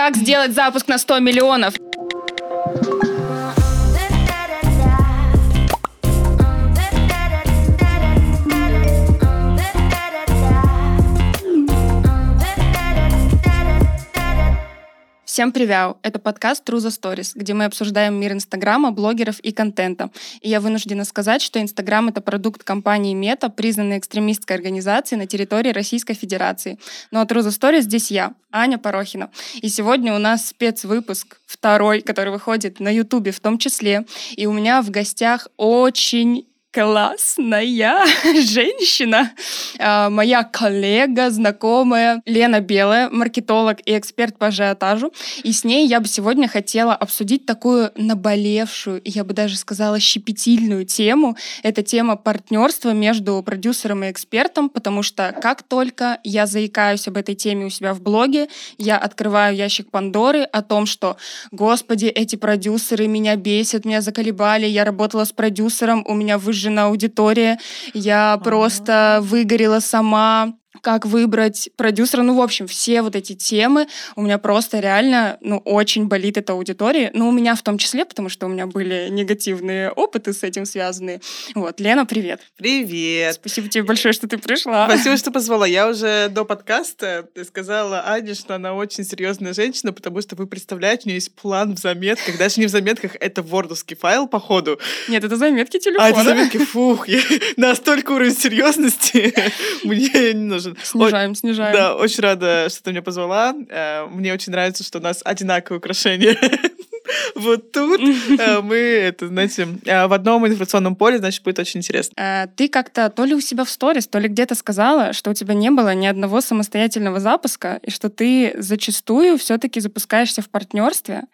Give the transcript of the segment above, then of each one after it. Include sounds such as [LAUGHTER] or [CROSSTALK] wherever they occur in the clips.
Как сделать запуск на 100 миллионов? Всем привет! Это подкаст True the Stories, где мы обсуждаем мир Инстаграма, блогеров и контента. И я вынуждена сказать, что Инстаграм — это продукт компании Мета, признанной экстремистской организацией на территории Российской Федерации. Ну а True the Stories здесь я, Аня Порохина. И сегодня у нас спецвыпуск, второй, который выходит на Ютубе в том числе. И у меня в гостях очень классная [LAUGHS] женщина, а, моя коллега, знакомая Лена Белая, маркетолог и эксперт по ажиотажу. И с ней я бы сегодня хотела обсудить такую наболевшую, я бы даже сказала, щепетильную тему. Это тема партнерства между продюсером и экспертом, потому что как только я заикаюсь об этой теме у себя в блоге, я открываю ящик Пандоры о том, что, господи, эти продюсеры меня бесят, меня заколебали, я работала с продюсером, у меня выживает выжжена аудитория, я просто выгорела сама, как выбрать продюсера. Ну, в общем, все вот эти темы у меня просто реально, ну, очень болит эта аудитория. Ну, у меня в том числе, потому что у меня были негативные опыты с этим связанные. Вот, Лена, привет. Привет. Спасибо тебе большое, что ты пришла. Спасибо, что позвала. Я уже до подкаста сказала Ане, что она очень серьезная женщина, потому что вы представляете, у нее есть план в заметках, даже не в заметках, это вордовский файл, походу. Нет, это заметки телефона. А, это заметки, фух, [LAUGHS] настолько уровень серьезности [LAUGHS] мне не нужен. Снижаем, О, снижаем. Да, очень рада, что ты меня позвала. Э, мне очень нравится, что у нас одинаковые украшения. Вот тут [LAUGHS] э, мы, это, знаете, э, в одном информационном поле, значит, будет очень интересно. Ты как-то то ли у себя в сторис, то ли где-то сказала, что у тебя не было ни одного самостоятельного запуска, и что ты зачастую все-таки запускаешься в партнерстве.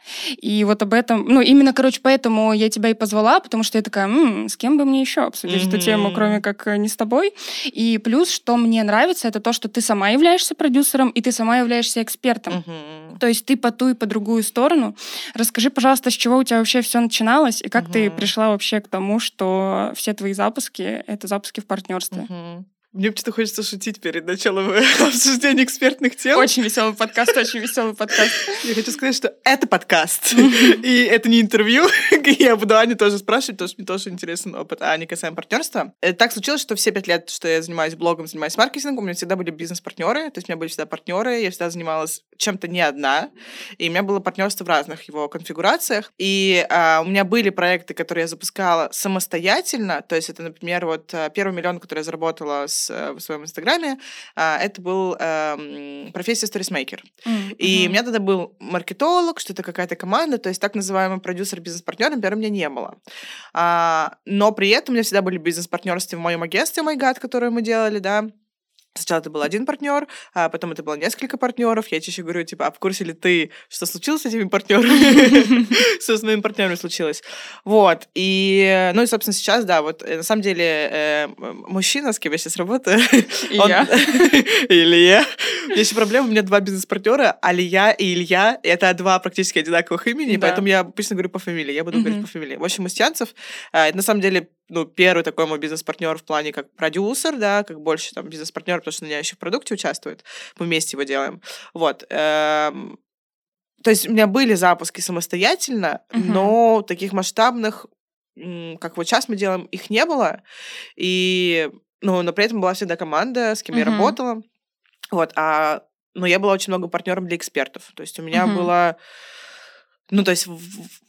И вот об этом, ну, именно, короче, поэтому я тебя и позвала, потому что я такая, м-м, с кем бы мне еще обсудить mm-hmm. эту тему, кроме как не с тобой. И плюс, что мне нравится, это то, что ты сама являешься продюсером, и ты сама являешься экспертом. Mm-hmm. То есть ты по ту и по другую сторону. Расскажи, пожалуйста, с чего у тебя вообще все начиналось, и как mm-hmm. ты пришла вообще к тому, что все твои запуски — это запуски в партнерстве? Mm-hmm. Мне почему-то хочется шутить перед началом [LAUGHS] обсуждения экспертных тем. Очень веселый подкаст, очень веселый подкаст. Я хочу сказать, что это подкаст, и это не интервью. [LAUGHS] Я буду Аню тоже спрашивать, потому что мне тоже интересен опыт Ани касаемо партнерства. Это так случилось, что все пять лет, что я занимаюсь блогом, занимаюсь маркетингом, у меня всегда были бизнес-партнеры, то есть у меня были всегда партнеры, я всегда занималась чем-то не одна, и у меня было партнерство в разных его конфигурациях, и а, у меня были проекты, которые я запускала самостоятельно, то есть это, например, вот а, первый миллион, который я заработала с Э, в своем инстаграме, а, это был эм, профессия сторисмейкер. Mm-hmm. И у меня тогда был маркетолог, что это какая-то команда, то есть так называемый продюсер бизнес-партнер, например, у меня не было. А, но при этом у меня всегда были бизнес-партнерства в моем агентстве MyGad, которое мы делали, да, Сначала это был один партнер, а потом это было несколько партнеров. Я чаще говорю, типа, а в курсе ли ты, что случилось с этими партнерами? [LAUGHS] Что с моими партнерами случилось? Вот. И, ну и, собственно, сейчас, да, вот, э, на самом деле, э, мужчина, с кем я сейчас работаю... [LAUGHS] я. [LAUGHS] Или я. У меня еще проблема, у меня два бизнес-партнера, Алия и Илья. Это два практически одинаковых имени, поэтому я обычно говорю по фамилии. Я буду говорить по фамилии. В общем, Устьянцев, это на самом деле ну, первый такой мой бизнес-партнер в плане как продюсер, да, как больше там бизнес-партнер, потому что у меня еще в продукте участвует, мы вместе его делаем. Вот. Эм, то есть у меня были запуски самостоятельно, uh-huh. но таких масштабных, как вот сейчас мы делаем, их не было. И, ну, но при этом была всегда команда, с кем uh-huh. я работала. Вот, а, но я была очень много партнером для экспертов. То есть у меня uh-huh. было ну, то есть в,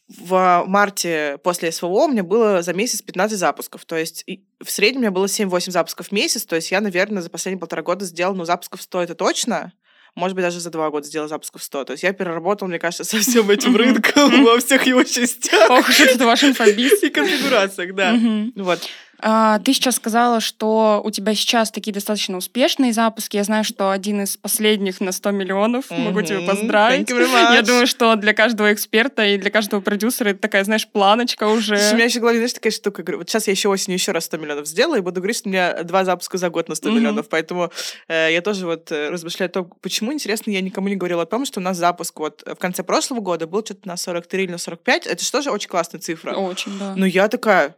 в марте после СВО у меня было за месяц 15 запусков. То есть в среднем у меня было 7-8 запусков в месяц. То есть я, наверное, за последние полтора года сделала, ну, запусков 100 это точно. Может быть, даже за два года сделала запусков 100. То есть я переработала, мне кажется, [LAUGHS] со всем этим рынком во всех его частях. Ох уж это ваш инфобиз. [LAUGHS] И конфигурациях, да. Вот. А, ты сейчас сказала, что у тебя сейчас такие достаточно успешные запуски. Я знаю, что один из последних на 100 миллионов. Mm-hmm. Могу тебя поздравить. Я думаю, что для каждого эксперта и для каждого продюсера это такая, знаешь, планочка уже. у меня еще в голове, знаешь, такая штука. Говорю, вот сейчас я еще осенью еще раз 100 миллионов сделаю, и буду говорить, что у меня два запуска за год на 100 mm-hmm. миллионов. Поэтому э, я тоже вот э, размышляю о том, почему, интересно, я никому не говорила о том, что у нас запуск вот в конце прошлого года был что-то на 43 или на 45. Это же тоже очень классная цифра. Очень, да. Но я такая,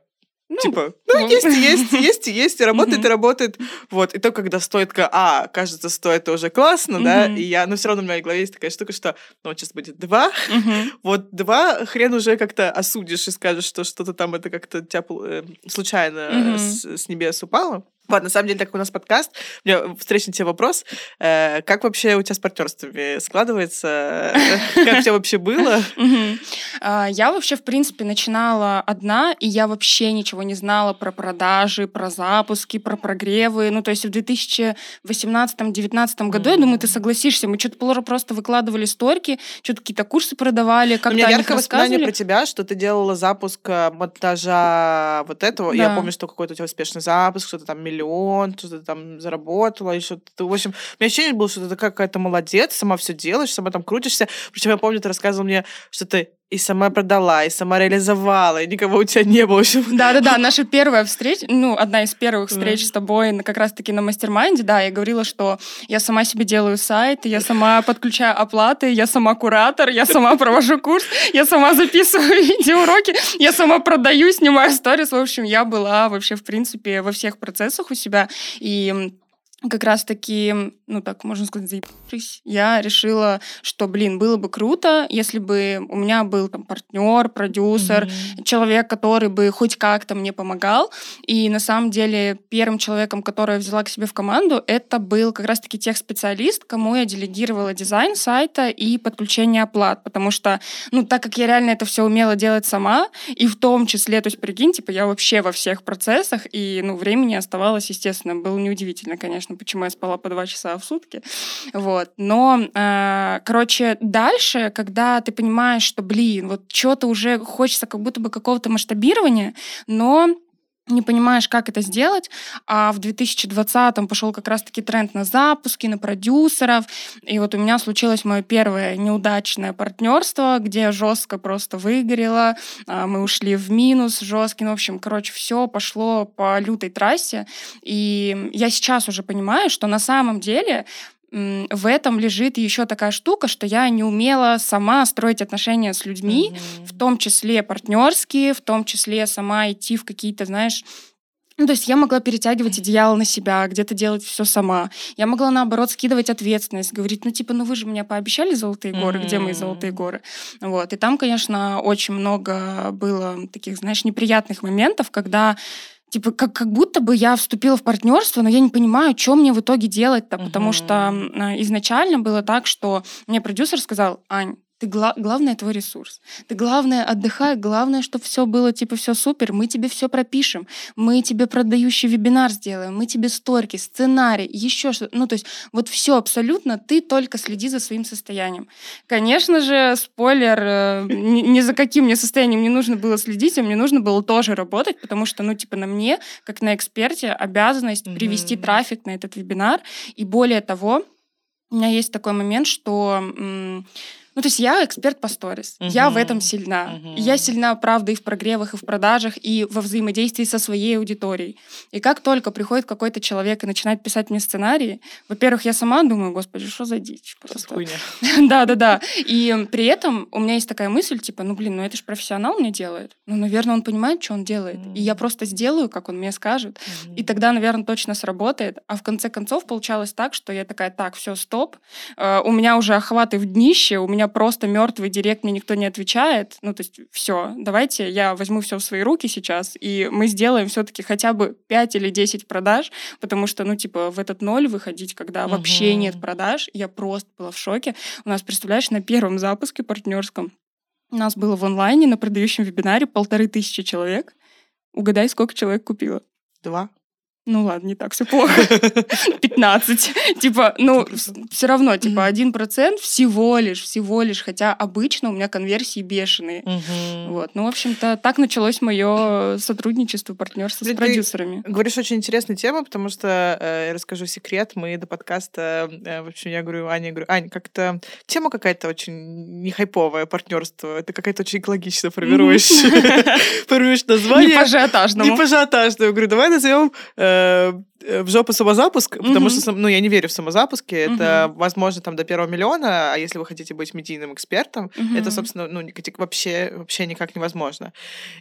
Ну, типа, ну, есть и есть, [LAUGHS] есть и есть, и работает, и работает. Вот, и то, когда стоит, а, кажется, стоит, это уже классно, да, и я, но все равно в моей голове есть такая штука, что, ну, вот сейчас будет два, [LAUGHS] вот два, хрен уже как-то осудишь и скажешь, что что-то там это как-то тебя э, случайно с небес упало. Вот, на самом деле, так как у нас подкаст, у меня встречный тебе вопрос. Э, как вообще у тебя с партнерствами складывается? [LAUGHS] Как у тебя вообще было? А, я вообще, в принципе, начинала одна, и я вообще ничего не знала про продажи, про запуски, про прогревы. Ну, то есть в 2018-2019 году, я думаю, ты согласишься, мы что-то просто выкладывали сторки, что-то какие-то курсы продавали, как-то У меня яркое воспоминание про тебя, что ты делала запуск э, монтажа вот этого. Я помню, что какой-то у тебя успешный запуск, что-то там миллион миллион, что ты там заработала, и что-то. В общем, у меня ощущение было, что ты какая-то молодец, сама все делаешь, сама там крутишься. Причем я помню, ты рассказывал мне, что ты и сама продала, и сама реализовала, и никого у тебя не было. Да-да-да, наша первая встреча, ну, одна из первых встреч с тобой как раз-таки на мастер-майнде, да, я говорила, что я сама себе делаю сайт, я сама подключаю оплаты, я сама куратор, я сама провожу курс, я сама записываю [LAUGHS] видеоуроки, я сама продаю, снимаю сторис. В общем, я была вообще, в принципе, во всех процессах у себя, и как раз-таки, ну так можно сказать, заебавшись, я решила, что, блин, было бы круто, если бы у меня был там партнер, продюсер, mm-hmm. человек, который бы хоть как-то мне помогал. И на самом деле первым человеком, который я взяла к себе в команду, это был как раз-таки тех специалист, кому я делегировала дизайн сайта и подключение оплат, потому что, ну, так как я реально это все умела делать сама, и в том числе, то есть, прикинь, типа, я вообще во всех процессах, и, ну, времени оставалось, естественно, было неудивительно, конечно, конечно, почему я спала по два часа в сутки. Вот. Но, э, короче, дальше, когда ты понимаешь, что, блин, вот что-то уже хочется как будто бы какого-то масштабирования, но не понимаешь, как это сделать, а в 2020-м пошел как раз-таки тренд на запуски, на продюсеров, и вот у меня случилось мое первое неудачное партнерство, где жестко просто выгорела, а, мы ушли в минус жесткий, ну, в общем, короче, все пошло по лютой трассе, и я сейчас уже понимаю, что на самом деле в этом лежит еще такая штука, что я не умела сама строить отношения с людьми, mm-hmm. в том числе партнерские, в том числе сама идти в какие-то, знаешь, ну, то есть я могла перетягивать одеяло на себя, где-то делать все сама. Я могла, наоборот, скидывать ответственность, говорить, ну, типа, ну вы же мне пообещали золотые горы, mm-hmm. где мои золотые горы? Вот. И там, конечно, очень много было таких, знаешь, неприятных моментов, когда Типа, как, как будто бы я вступила в партнерство, но я не понимаю, что мне в итоге делать-то, uh-huh. потому что изначально было так, что мне продюсер сказал, Ань, ты гла- главное твой ресурс. Ты главное отдыхай, главное, чтобы все было типа все супер. Мы тебе все пропишем, мы тебе продающий вебинар сделаем, мы тебе сторки, сценарий, еще что-то. Ну то есть вот все абсолютно. Ты только следи за своим состоянием. Конечно же, спойлер, э, ни, ни за каким мне состоянием не нужно было следить, а мне нужно было тоже работать, потому что ну типа на мне, как на эксперте, обязанность mm-hmm. привести трафик на этот вебинар. И более того, у меня есть такой момент, что ну, то есть я эксперт по сторис. Uh-huh. Я в этом сильна. Uh-huh. Я сильна, правда, и в прогревах, и в продажах, и во взаимодействии со своей аудиторией. И как только приходит какой-то человек и начинает писать мне сценарии, во-первых, я сама думаю, господи, что за дичь просто. [LAUGHS] Да-да-да. И при этом у меня есть такая мысль, типа, ну, блин, ну это же профессионал мне делает. Ну, наверное, он понимает, что он делает. И я просто сделаю, как он мне скажет. И тогда, наверное, точно сработает. А в конце концов получалось так, что я такая, так, все, стоп. Э, у меня уже охваты в днище, у меня просто мертвый директ, мне никто не отвечает. Ну, то есть, все, давайте я возьму все в свои руки сейчас, и мы сделаем все-таки хотя бы 5 или 10 продаж, потому что, ну, типа, в этот ноль выходить, когда угу. вообще нет продаж, я просто была в шоке. У нас, представляешь, на первом запуске партнерском у нас было в онлайне на продающем вебинаре полторы тысячи человек. Угадай, сколько человек купило? Два ну ладно, не так все плохо. [LAUGHS] 15. Типа, ну, все равно, типа, один процент всего лишь, всего лишь, хотя обычно у меня конверсии бешеные. Вот. Ну, в общем-то, так началось мое сотрудничество, партнерство с продюсерами. Говоришь очень интересную тему, потому что, э, я расскажу секрет, мы до подкаста, э, в общем, я говорю, Аня, говорю, Ань, как-то тема какая-то очень не хайповая, партнерство, это какая-то очень экологично формируешь, [LAUGHS] формируешь [LAUGHS] название. Не по. Не по ажиотажному. Я говорю, давай назовем э, в жопу самозапуск, mm-hmm. потому что, ну, я не верю в самозапуски. Mm-hmm. Это, возможно, там до первого миллиона, а если вы хотите быть медийным экспертом, mm-hmm. это, собственно, ну, вообще, вообще никак невозможно.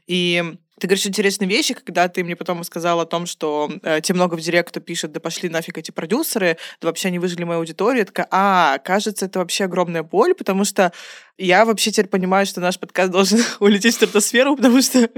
И ты говоришь интересные вещи, когда ты мне потом сказала о том, что э, тебе много в директ пишет, да пошли нафиг эти продюсеры, да вообще они выжили мою аудиторию. Я такая, а, кажется, это вообще огромная боль, потому что я вообще теперь понимаю, что наш подкаст должен [LAUGHS] улететь в стратосферу, потому что э,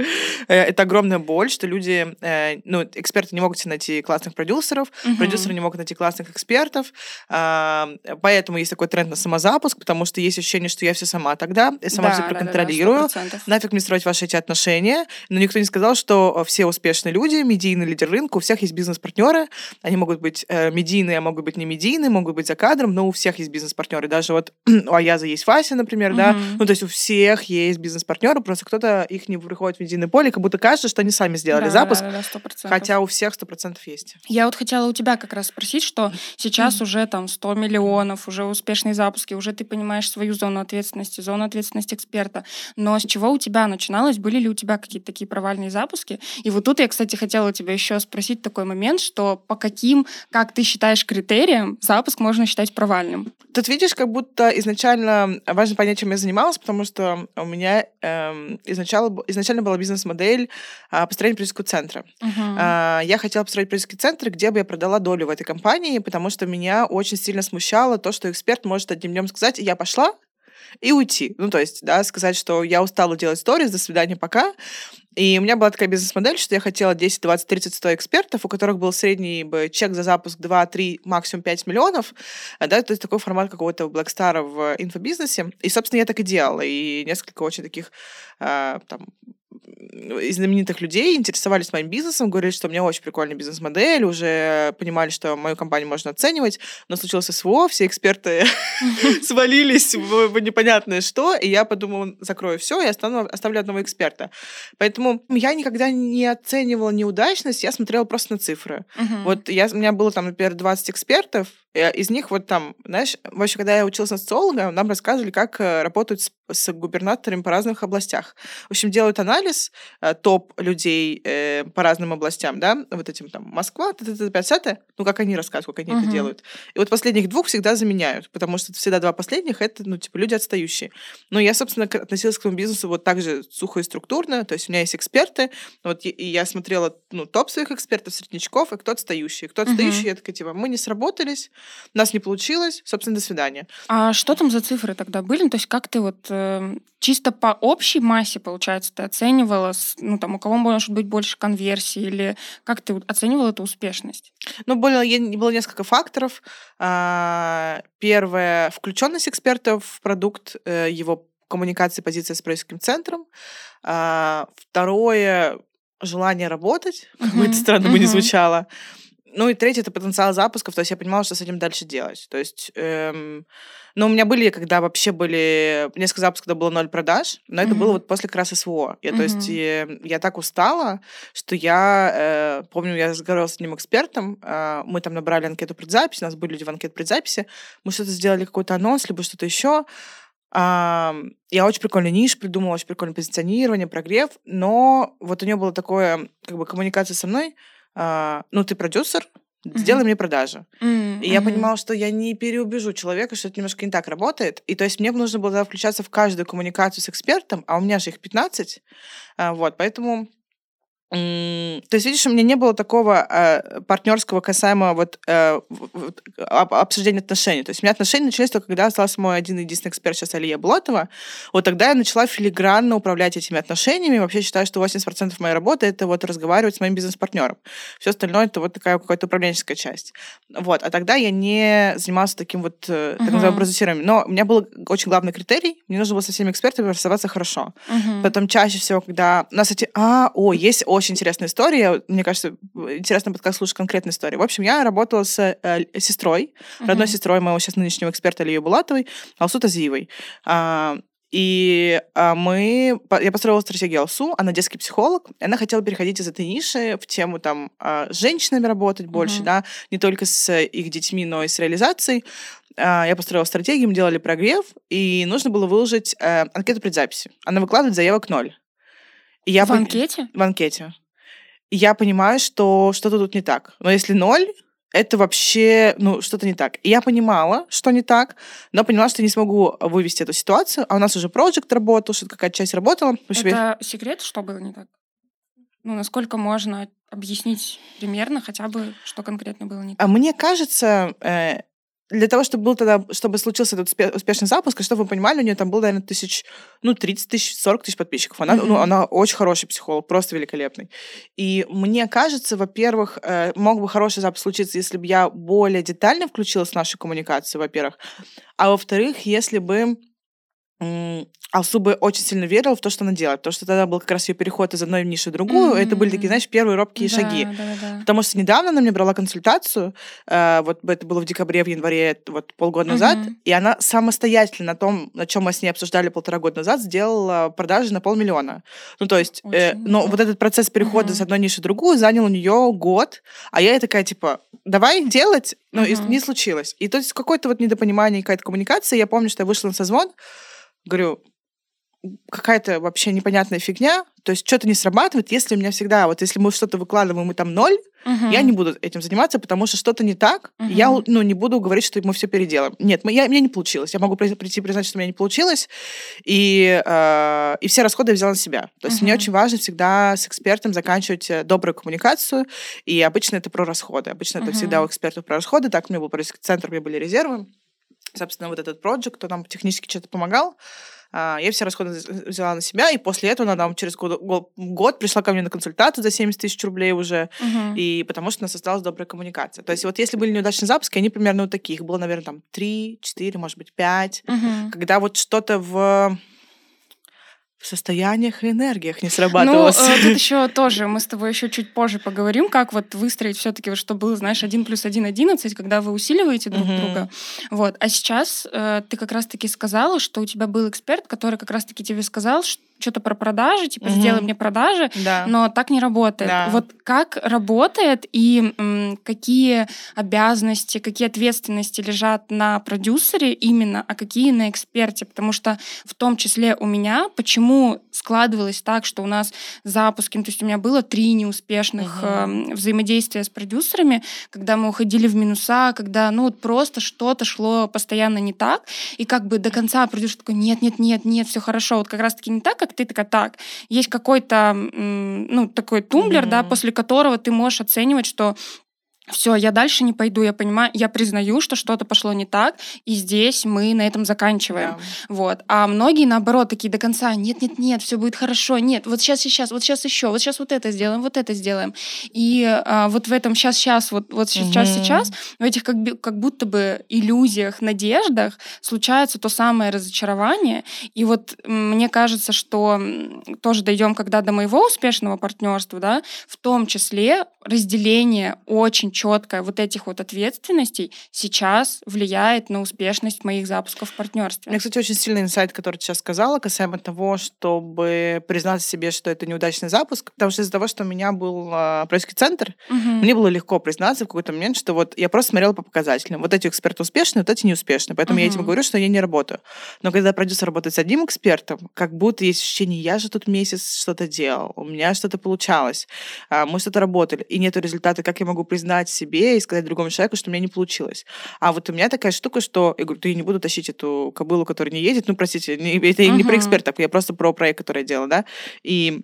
это огромная боль, что люди, э, ну, эксперты не могут себе найти классных продюсеров, uh-huh. продюсеры не могут найти классных экспертов, э, поэтому есть такой тренд на самозапуск, потому что есть ощущение, что я все сама тогда, я сама да, все проконтролирую, да, да, нафиг мне строить ваши эти отношения, но никто не сказал, что все успешные люди, медийный лидер рынка, у всех есть бизнес-партнеры, они могут быть э, медийные, а могут быть не медийные, могут быть за кадром, но у всех есть бизнес-партнеры, даже вот [CLEARS THROAT] у Аяза есть Вася, например, mm-hmm. да. Ну, то есть у всех есть бизнес-партнеры, просто кто-то их не приходит в единое поле, как будто кажется, что они сами сделали да, запуск. Да, да, 100%. Хотя у всех сто процентов есть. Я вот хотела у тебя как раз спросить, что сейчас mm-hmm. уже там 100 миллионов, уже успешные запуски, уже ты понимаешь свою зону ответственности, зону ответственности эксперта. Но с чего у тебя начиналось? Были ли у тебя какие-то такие провальные запуски? И вот тут я, кстати, хотела тебя еще спросить такой момент, что по каким, как ты считаешь, критериям запуск можно считать провальным? Тут видишь, как будто изначально важно понять, чем я занималась, потому что у меня эм, изначально, изначально была бизнес-модель э, построения продюсерского центра. Uh-huh. Э, я хотела построить продюсерский центр, где бы я продала долю в этой компании, потому что меня очень сильно смущало то, что эксперт может одним днем сказать, я пошла, и уйти. Ну, то есть, да, сказать, что я устала делать сторис, до свидания, пока. И у меня была такая бизнес-модель, что я хотела 10, 20, 30, 100 экспертов, у которых был средний чек за запуск 2, 3, максимум 5 миллионов. Да, то есть такой формат какого-то Blackstar в инфобизнесе. И, собственно, я так и делала. И несколько очень таких а, там, из знаменитых людей интересовались моим бизнесом, говорили, что у меня очень прикольная бизнес-модель, уже понимали, что мою компанию можно оценивать, но случилось СВО, все эксперты [LAUGHS] свалились в непонятное что, и я подумала, закрою все и оставлю одного эксперта. Поэтому я никогда не оценивала неудачность, я смотрела просто на цифры. Вот я, у меня было там, например, 20 экспертов, Э, из них вот там, знаешь, вообще, когда я училась на социолога, нам рассказывали, как э, работают с, с губернаторами по разных областях. В общем, делают анализ э, топ людей э, по разным областям, да, вот этим там Москва, т -т -т 50 ну, как они рассказывают, как они uh-huh. это делают. И вот последних двух всегда заменяют, потому что всегда два последних — это, ну, типа, люди отстающие. Но я, собственно, относилась к своему бизнесу вот так же сухо и структурно, то есть у меня есть эксперты, вот и я смотрела, ну, топ своих экспертов, среднячков, и кто отстающий. Кто отстающий, uh-huh. я такая, типа, мы не сработались, у нас не получилось, собственно, до свидания. А что там за цифры тогда были? Ну, то есть как ты вот э, чисто по общей массе, получается, ты оценивала, ну, там, у кого может быть больше конверсии, или как ты оценивала эту успешность? Ну, было, было несколько факторов. А, первое — включенность экспертов в продукт, э, его коммуникации, позиция с проектским центром. А, второе — желание работать, как бы это странно бы не звучало. Ну и третье это потенциал запусков, то есть я понимала, что с этим дальше делать. То есть, эм, ну, у меня были, когда вообще были несколько запусков, когда было ноль продаж, но это mm-hmm. было вот после как раз СВО. Я, mm-hmm. То есть я, я так устала, что я, э, помню, я разговаривала с одним экспертом, э, мы там набрали анкету предзаписи, у нас были люди в анкете предзаписи, мы что-то сделали, какой-то анонс, либо что-то еще. А, я очень прикольный ниш придумала, очень прикольное позиционирование, прогрев, но вот у нее было такое, как бы, коммуникация со мной, ну, ты продюсер, mm-hmm. сделай мне продажи. Mm-hmm. И я понимала, что я не переубежу человека, что это немножко не так работает. И то есть мне нужно было включаться в каждую коммуникацию с экспертом, а у меня же их 15. А, вот, поэтому то есть, видишь, у меня не было такого э, партнерского касаемо вот, э, вот обсуждения отношений. То есть у меня отношения начались только когда остался мой один единственный эксперт сейчас Алия Блотова. Вот тогда я начала филигранно управлять этими отношениями. Вообще считаю, что 80% моей работы это вот разговаривать с моим бизнес-партнером. Все остальное это вот такая какая-то управленческая часть. Вот. А тогда я не занималась таким вот uh-huh. так называемым продюсированием. Но у меня был очень главный критерий. Мне нужно было со всеми экспертами расставаться хорошо. Uh-huh. Потом чаще всего, когда у нас эти... А, о, есть очень интересная история. Мне кажется, интересно подкаст слушать конкретные истории. В общем, я работала с э, сестрой, uh-huh. родной сестрой моего сейчас нынешнего эксперта Ильи Булатовой, Алсу Тазиевой. А, и а, мы... Я построила стратегию Алсу, она детский психолог, она хотела переходить из этой ниши в тему там а, с женщинами работать больше, uh-huh. да, не только с их детьми, но и с реализацией. А, я построила стратегию, мы делали прогрев, и нужно было выложить э, анкету предзаписи. Она выкладывает заявок ноль. Я в по... анкете? В анкете. я понимаю, что что-то тут не так. Но если ноль, это вообще, ну, что-то не так. И я понимала, что не так, но поняла, что не смогу вывести эту ситуацию. А у нас уже проект работал, что-то какая-то часть работала. Это секрет, что было не так? Ну, насколько можно объяснить примерно хотя бы, что конкретно было не так? А мне кажется, э, для того, чтобы был тогда, чтобы случился этот успешный запуск, и чтобы вы понимали, у нее там было, наверное, тысяч, ну, 30 тысяч, 40 тысяч подписчиков. Она, mm-hmm. ну, она очень хороший психолог, просто великолепный. И мне кажется, во-первых, э, мог бы хороший запуск случиться, если бы я более детально включилась в нашу коммуникацию, во-первых. А во-вторых, если бы Бы очень сильно верила в то, что она делает, потому что тогда был как раз ее переход из одной ниши в другую. Mm-hmm. Это были такие, знаешь, первые робкие да, шаги. Да, да. Потому что недавно она мне брала консультацию, э, вот это было в декабре, в январе, вот полгода назад, mm-hmm. и она самостоятельно на том, на чем мы с ней обсуждали полтора года назад, сделала продажи на полмиллиона. Ну, то есть, э, но вот этот процесс перехода mm-hmm. с одной ниши в другую занял у нее год, а я такая, типа, давай делать, но mm-hmm. не случилось. И то есть какое-то вот недопонимание, какая-то коммуникация. Я помню, что я вышла на созвон, говорю, какая-то вообще непонятная фигня, то есть что-то не срабатывает, если у меня всегда, вот если мы что-то выкладываем, и там ноль, uh-huh. я не буду этим заниматься, потому что что-то не так, uh-huh. я ну, не буду говорить, что мы все переделаем. Нет, мы, я, мне не получилось. Я могу прийти признать, что у меня не получилось, и, э, и все расходы я взяла на себя. То есть uh-huh. мне очень важно всегда с экспертом заканчивать э, добрую коммуникацию, и обычно это про расходы. Обычно uh-huh. это всегда у экспертов про расходы. Так у меня был центр, у меня были резервы. Собственно, вот этот проект, кто нам технически что-то помогал, а, я все расходы взяла на себя, и после этого она там через год, год пришла ко мне на консультацию за 70 тысяч рублей уже, угу. и потому что у нас осталась добрая коммуникация. То есть вот если были неудачные запуски, они примерно вот таких. Было, наверное, там 3, 4, может быть, 5. Угу. Когда вот что-то в в состояниях и энергиях не срабатывалось. Ну, э, тут [LAUGHS] еще тоже, мы с тобой еще чуть позже поговорим, как вот выстроить все-таки, вот, чтобы было, знаешь, один плюс один одиннадцать, когда вы усиливаете друг uh-huh. друга. Вот. А сейчас э, ты как раз-таки сказала, что у тебя был эксперт, который как раз-таки тебе сказал, что что-то про продажи, типа, угу. сделай мне продажи, да. но так не работает. Да. Вот как работает и м, какие обязанности, какие ответственности лежат на продюсере именно, а какие на эксперте? Потому что в том числе у меня, почему складывалось так, что у нас запуски, ну, то есть у меня было три неуспешных угу. э, взаимодействия с продюсерами, когда мы уходили в минуса, когда, ну, вот просто что-то шло постоянно не так, и как бы до конца продюсер такой, нет, нет, нет, нет, все хорошо, вот как раз-таки не так, как ты такая, так, есть какой-то, ну, такой тумблер, mm-hmm. да, после которого ты можешь оценивать, что все, я дальше не пойду, я понимаю, я признаю, что что-то пошло не так, и здесь мы на этом заканчиваем. Yeah. Вот. А многие, наоборот, такие до конца, нет-нет-нет, все будет хорошо, нет, вот сейчас, сейчас, вот сейчас еще, вот сейчас вот это сделаем, вот это сделаем. И а, вот в этом сейчас-сейчас, вот, вот сейчас-сейчас, mm-hmm. в этих как, как будто бы иллюзиях, надеждах случается то самое разочарование. И вот мне кажется, что тоже дойдем когда до моего успешного партнерства, да, в том числе разделение очень четкое вот этих вот ответственностей сейчас влияет на успешность моих запусков в партнерстве. Мне, кстати, очень сильный инсайт, который ты сейчас сказала, касаемо того, чтобы признаться себе, что это неудачный запуск, потому что из-за того, что у меня был э, центр, угу. мне было легко признаться в какой-то момент, что вот я просто смотрела по показателям. Вот эти эксперты успешные, вот эти неуспешные. Поэтому угу. я этим говорю, что я не работаю. Но когда продюсер работает с одним экспертом, как будто есть ощущение, я же тут месяц что-то делал, у меня что-то получалось, а, мы что-то работали, и нету результата, как я могу признать себе и сказать другому человеку, что у меня не получилось. А вот у меня такая штука, что я говорю, ты не буду тащить эту кобылу, которая не едет. Ну, простите, не, это uh-huh. не про экспертов, я просто про проект, который я делала, да. И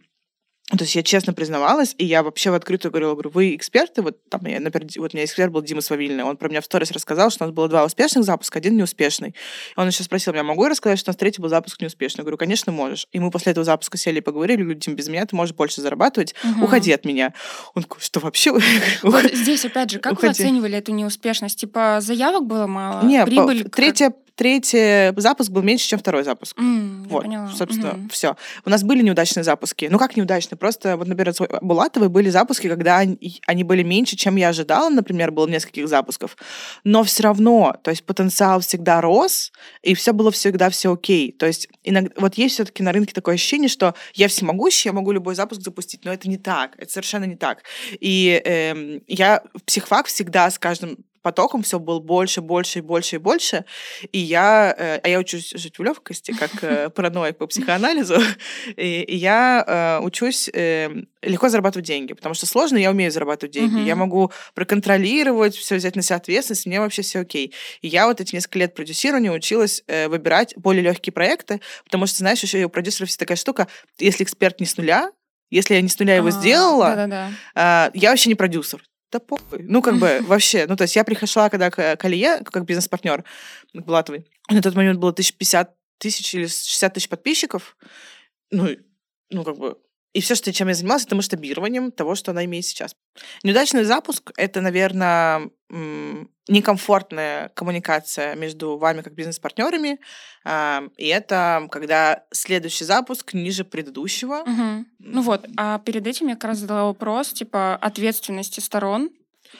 то есть я честно признавалась, и я вообще в открытую говорила, говорю, вы эксперты, вот там, я, например, вот у меня эксперт был Дима Свавильный, он про меня в сторис рассказал, что у нас было два успешных запуска, один неуспешный. Он еще спросил меня, могу я рассказать, что у нас третий был запуск неуспешный? Я говорю, конечно, можешь. И мы после этого запуска сели и поговорили, говорю, Дим, без меня ты можешь больше зарабатывать, угу. уходи от меня. Он такой, что вообще? [LAUGHS] Вот здесь, опять же, как уходи. вы оценивали эту неуспешность? Типа заявок было мало? Не, прибыль? Третья, третий запуск был меньше, чем второй запуск. Mm, вот, поняла. собственно, mm-hmm. все. У нас были неудачные запуски. Ну, как неудачные? Просто, вот, например, Булатовой были запуски, когда они, они были меньше, чем я ожидала, например, было нескольких запусков. Но все равно, то есть потенциал всегда рос, и все было всегда все окей. То есть иногда, вот есть все-таки на рынке такое ощущение, что я всемогущий, я могу любой запуск запустить, но это не так, это совершенно не так. И э, я в психфак всегда с каждым потоком все было больше, больше и больше и больше. И я, э, а я учусь жить в легкости, как э, [LAUGHS] параноик по психоанализу, [LAUGHS] и, и я э, учусь э, легко зарабатывать деньги, потому что сложно, я умею зарабатывать деньги. Я могу проконтролировать, все взять на себя ответственность, мне вообще все окей. И я вот эти несколько лет продюсирования училась э, выбирать более легкие проекты, потому что, знаешь, еще у продюсеров есть такая штука, если эксперт не с нуля, если я не с нуля его а, сделала, а, я вообще не продюсер. Да похуй. Ну, как бы, [LAUGHS] вообще. Ну, то есть я пришла, когда к, к Алие, как бизнес-партнер к Булатовой. На тот момент было 1050 тысяч или 60 тысяч подписчиков. Ну, ну, как бы, и все, что, чем я занималась, это масштабированием того, что она имеет сейчас. Неудачный запуск — это, наверное, некомфортная коммуникация между вами как бизнес-партнерами. И это когда следующий запуск ниже предыдущего. Угу. Ну вот, а перед этим я как раз задала вопрос, типа, ответственности сторон.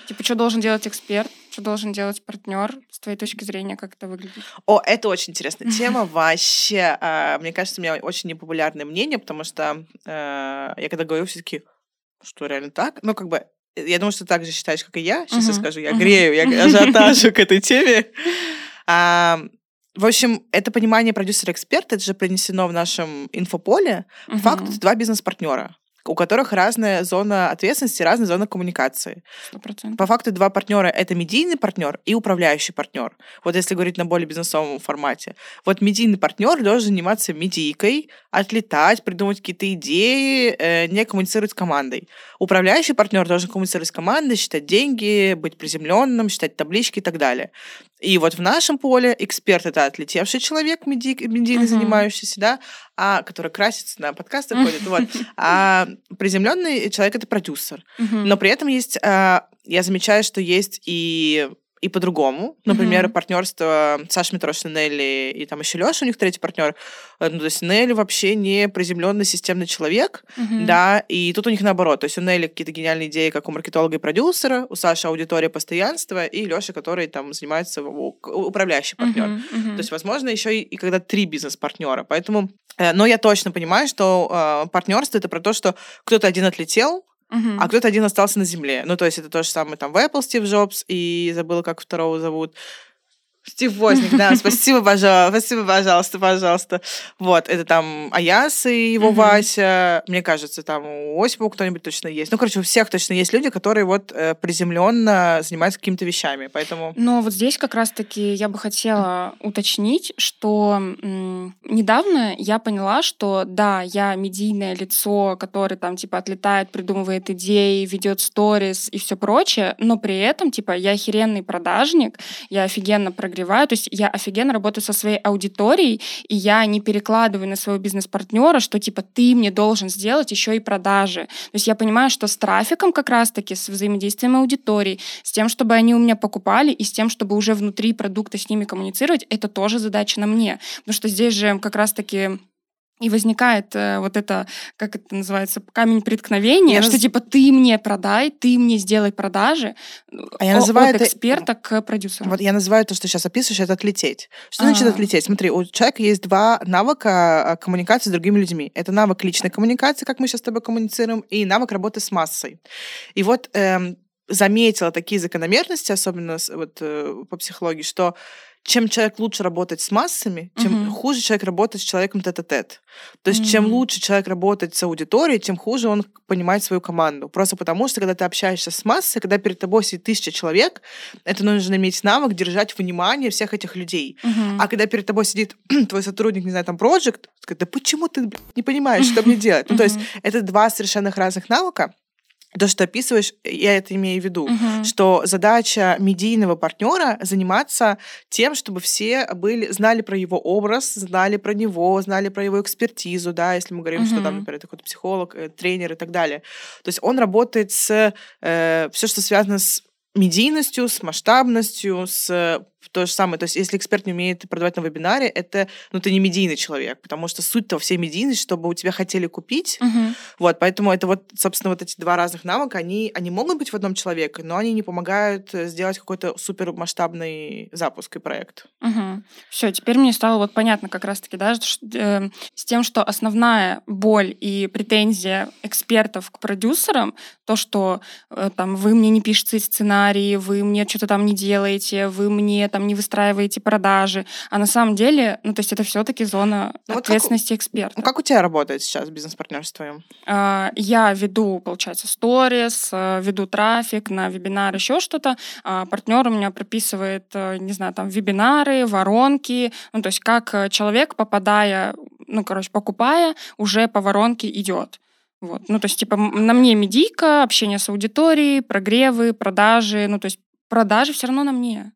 Типа, что должен делать эксперт, что должен делать партнер, с твоей точки зрения, как это выглядит? О, это очень интересная [LAUGHS] тема вообще. А, мне кажется, у меня очень непопулярное мнение, потому что э, я когда говорю, все таки что реально так? Ну, как бы, я думаю, что ты так же считаешь, как и я. Сейчас я скажу, я грею, я [LAUGHS] ажиотажу к этой теме. А, в общем, это понимание продюсера-эксперта, это же принесено в нашем инфополе. Факт, это два бизнес-партнера у которых разная зона ответственности, разная зона коммуникации. 100%. По факту два партнера это медийный партнер и управляющий партнер. Вот если говорить на более бизнесовом формате. Вот медийный партнер должен заниматься медийкой, отлетать, придумать какие-то идеи, э, не коммуницировать с командой. Управляющий партнер должен коммуницировать с командой, считать деньги, быть приземленным, считать таблички и так далее. И вот в нашем поле эксперт это отлетевший человек, медий, медийно uh-huh. занимающийся, да, а который красится на подкасты ходит, вот. [LAUGHS] А приземленный человек это продюсер. Uh-huh. Но при этом есть, а, я замечаю, что есть и и по-другому. Например, mm-hmm. партнерство Саши Митрошина, Нелли и там еще Леша, у них третий партнер. Э, ну, то есть Нелли вообще не приземленный системный человек, mm-hmm. да, и тут у них наоборот. То есть у Нелли какие-то гениальные идеи, как у маркетолога и продюсера, у Саши аудитория постоянства, и Леша, который там занимается управляющий партнер. Mm-hmm. Mm-hmm. То есть, возможно, еще и, и когда три бизнес-партнера. Поэтому, э, но я точно понимаю, что э, партнерство это про то, что кто-то один отлетел, Uh-huh. А кто-то один остался на земле. Ну, то есть это то же самое там в Apple Стив Джобс, и забыла, как второго зовут. Стив Возник, да, [LAUGHS] спасибо, пожалуйста, спасибо, пожалуйста, пожалуйста. Вот, это там Аяс и его Вася, мне кажется, там у Осипова кто-нибудь точно есть. Ну, короче, у всех точно есть люди, которые вот э, приземленно занимаются какими-то вещами, поэтому... Но вот здесь как раз-таки я бы хотела уточнить, что м- недавно я поняла, что да, я медийное лицо, которое там типа отлетает, придумывает идеи, ведет сторис и все прочее, но при этом типа я охеренный продажник, я офигенно программирую прогреваю. То есть я офигенно работаю со своей аудиторией, и я не перекладываю на своего бизнес-партнера, что типа ты мне должен сделать еще и продажи. То есть я понимаю, что с трафиком как раз-таки, с взаимодействием аудитории, с тем, чтобы они у меня покупали, и с тем, чтобы уже внутри продукта с ними коммуницировать, это тоже задача на мне. Потому что здесь же как раз-таки и возникает э, вот это, как это называется, камень преткновения, я что раз... типа ты мне продай, ты мне сделай продажи а я называю от это... эксперта к продюсеру. Вот я называю то, что сейчас описываешь, это отлететь. Что А-а-а. значит отлететь? Смотри, у человека есть два навыка а, коммуникации с другими людьми. Это навык личной коммуникации, как мы сейчас с тобой коммуницируем, и навык работы с массой. И вот эм, заметила такие закономерности, особенно вот, э, по психологии, что чем человек лучше работать с массами, тем uh-huh. хуже человек работает с человеком тет-а-тет. То есть, uh-huh. чем лучше человек работает с аудиторией, тем хуже он понимает свою команду. Просто потому, что когда ты общаешься с массой, когда перед тобой сидит тысяча человек, это нужно иметь навык держать внимание всех этих людей. Uh-huh. А когда перед тобой сидит [CLEARS THROAT] твой сотрудник, не знаю, там, проект, да почему ты не понимаешь, что мне делать? Ну, то есть, это два совершенно разных навыка, то, что описываешь, я это имею в виду, uh-huh. что задача медийного партнера заниматься тем, чтобы все были, знали про его образ, знали про него, знали про его экспертизу, да, если мы говорим, uh-huh. что там, например, такой психолог, э, тренер и так далее. То есть он работает с э, все, что связано с медийностью, с масштабностью, с то же самое. То есть, если эксперт не умеет продавать на вебинаре, это, ну, ты не медийный человек, потому что суть-то все медийность, чтобы у тебя хотели купить. Мгм. Вот, поэтому это вот, собственно, вот эти два разных навыка, они, они могут быть в одном человеке, но они не помогают э, сделать какой-то супер масштабный запуск и проект. Все, теперь мне стало вот понятно как раз-таки, да, э, с тем, что основная боль и претензия экспертов к продюсерам, то, что э, там вы мне не пишете сценарии, вы мне что-то там не делаете, вы мне там не выстраиваете продажи, а на самом деле, ну то есть это все-таки зона Ну, вот как ответственности эксперта. Ну, как у тебя работает сейчас бизнес-партнер с твоим? А, Я веду, получается, сторис, э, веду трафик на вебинар, еще что-то. А Партнер у меня прописывает, э, не знаю, там вебинары, воронки. Ну, то есть как э, человек, попадая, ну, короче, покупая, уже по воронке идет. Вот. Ну, то есть, типа, на мне медийка, общение с аудиторией, прогревы, продажи. Ну, то есть, продажи все равно на мне.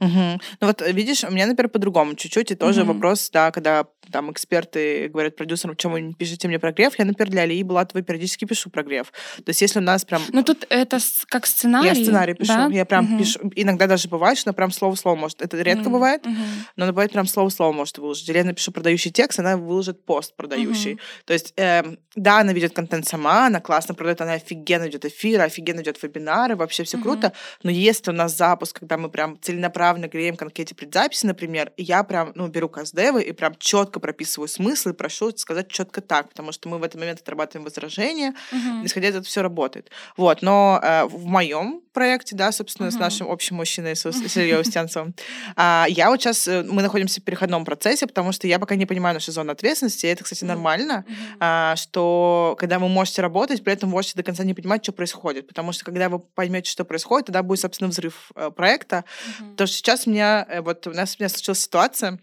Мгм. Ну вот видишь, у меня, например, по-другому чуть-чуть, и тоже Мгм. вопрос, да, когда там эксперты говорят продюсерам, чем вы не пишете мне прогрев, я, например, для Алии Булатовой периодически пишу прогрев. То есть если у нас прям... Ну, тут это как сценарий. я сценарий пишу, да? я прям Мгм. пишу. Иногда даже бывает, что она прям слово-слово может. Это редко Мгм. бывает, Мгм. но она бывает прям слово-слово может выложить. Или я напишу продающий текст, она выложит пост продающий. То есть, эм, да, она ведет контент сама, она классно продает, она офигенно ведет эфиры, офигенно ведет вебинары, вообще все Мгм. круто. Но если у нас запуск, когда мы прям целенаправленно греем конкретно предзаписи, например, я прям, ну, беру каздевы и прям четко прописываю смысл и прошу сказать четко так, потому что мы в этот момент отрабатываем возражения, Мгм. исходя из этого все работает. Вот, но э, в моем проекте, да, собственно, с Мгм. нашим общим мужчиной, с с [LAUGHS] Ильей Устянцевым, а, я вот сейчас, мы находимся в переходном процессе, потому что я пока не понимаю нашу зону ответственности, и это, кстати, нормально, Мгм. а, что когда вы можете работать, при этом можете до конца не понимать, что происходит. Потому что когда вы поймете, что происходит, тогда будет, собственно, взрыв э, проекта. Мгм. Потому что сейчас у меня, э, вот у нас у меня случилась ситуация,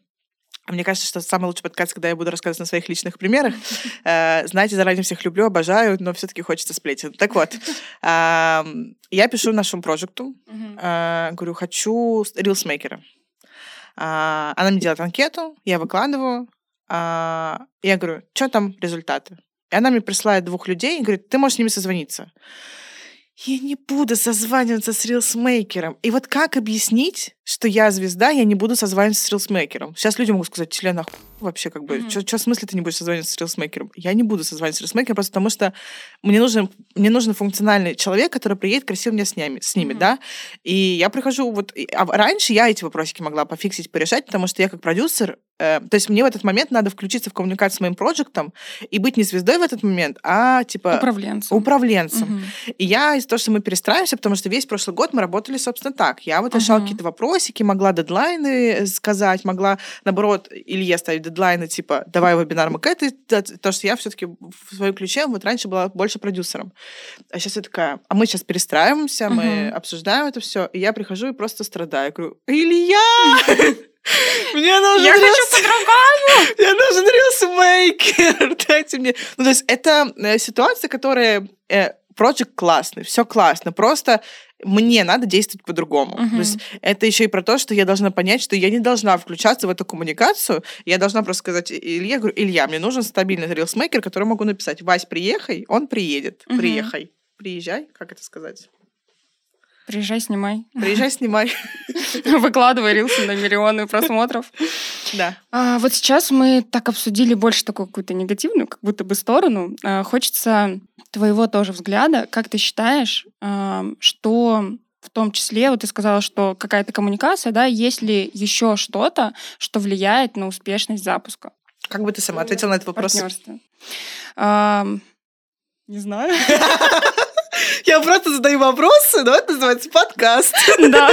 мне кажется, что самый лучший подкаст, когда я буду рассказывать на своих личных примерах. [LAUGHS] Э, Знаете, заранее всех люблю, обожаю, но все-таки хочется сплетен. Так вот, я пишу нашему проекту, э, говорю, хочу рилсмейкера. А, Она мне делает анкету, я выкладываю. а, Я говорю, что там результаты? И она мне присылает двух людей и говорит, ты можешь с ними созвониться. Я не буду созваниваться с рилсмейкером. И вот как объяснить, что я звезда, я не буду созваниваться с рилсмейкером? Сейчас люди могут сказать, член оху- вообще как бы, Мгм. что в смысле ты не будешь созваниваться с рилсмейкером? Я не буду созваниваться с рилсмейкером, просто потому что мне нужен, мне нужен функциональный человек, который приедет красиво меня снимет, снимет Мгм. да? И я прихожу, вот, а раньше я эти вопросики могла пофиксить, порешать, потому что я как продюсер, э, то есть мне в этот момент надо включиться в коммуникацию с моим проектом и быть не звездой в этот момент, а типа Управленцем. управленцем. Мгм. И я из-за того, что мы перестраиваемся, потому что весь прошлый год мы работали, собственно, так. Я вот решала Мгм. какие-то вопросики, могла дедлайны э, сказать, могла, наоборот, Илье ставить дедлайны, типа, давай вебинар мы к этой, дате», потому что я все таки в своем ключе вот раньше была больше продюсером. А сейчас я такая, а мы сейчас перестраиваемся, мы Мгм. обсуждаем это все, и я прихожу и просто страдаю. Я говорю, Илья! [LAUGHS] Мне нужен Я хочу по-другому. [LAUGHS] мне нужен рилсмейкер, [LAUGHS] дайте мне. Ну, то есть это э, ситуация, которая... Project классный, все классно, просто мне надо действовать по-другому. Мгм. То есть это еще и про то, что я должна понять, что я не должна включаться в эту коммуникацию, я должна просто сказать Илье, говорю, Илья, мне нужен стабильный рилсмейкер, который могу написать, Вась, приехай, он приедет, Мгм. приехай, приезжай, как это сказать? Приезжай, снимай. Приезжай, снимай. [LAUGHS] Выкладывай рилсы на миллионы просмотров. Да. А, вот сейчас мы так обсудили больше такую какую-то негативную, как будто бы сторону. А, хочется твоего тоже взгляда. Как ты считаешь, а, что в том числе, вот ты сказала, что какая-то коммуникация, да, есть ли еще что-то, что влияет на успешность запуска? Как бы ты сама ответила на этот вопрос? Партнерства. А, не знаю. [LAUGHS] Я просто задаю вопросы, но это называется подкаст. Да.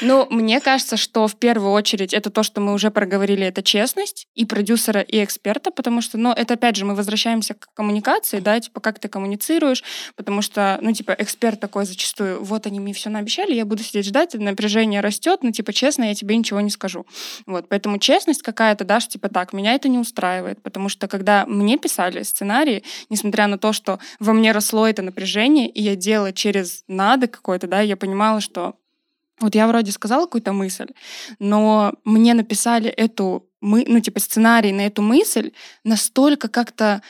Ну, мне кажется, что в первую очередь это то, что мы уже проговорили, это честность и продюсера, и эксперта, потому что, ну, это опять же, мы возвращаемся к коммуникации, да, типа, как ты коммуницируешь, потому что, ну, типа, эксперт такой зачастую, вот они мне все наобещали, я буду сидеть ждать, напряжение растет, ну, типа, честно, я тебе ничего не скажу. Вот, поэтому честность какая-то, да, что, типа, так, меня это не устраивает, потому что, когда мне писали сценарии, несмотря на то, что во мне росло это напряжение, и я делала через надо какое-то, да, я понимала, что вот я вроде сказала какую-то мысль, но мне написали эту, мы, ну, типа, сценарий на эту мысль настолько как-то,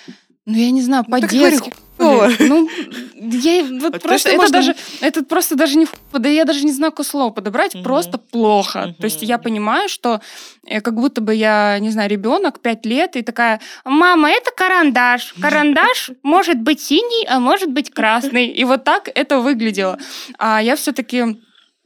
ну, я не знаю, Ну, по-детски. Такого? Ну, я вот просто это даже, это просто даже не да я даже не знаю, какое слово подобрать, просто плохо. То есть я понимаю, что э, как будто бы я, не знаю, ребенок, пять лет, и такая, мама, это карандаш. Карандаш может быть синий, а может быть красный. И вот так это выглядело. А я все-таки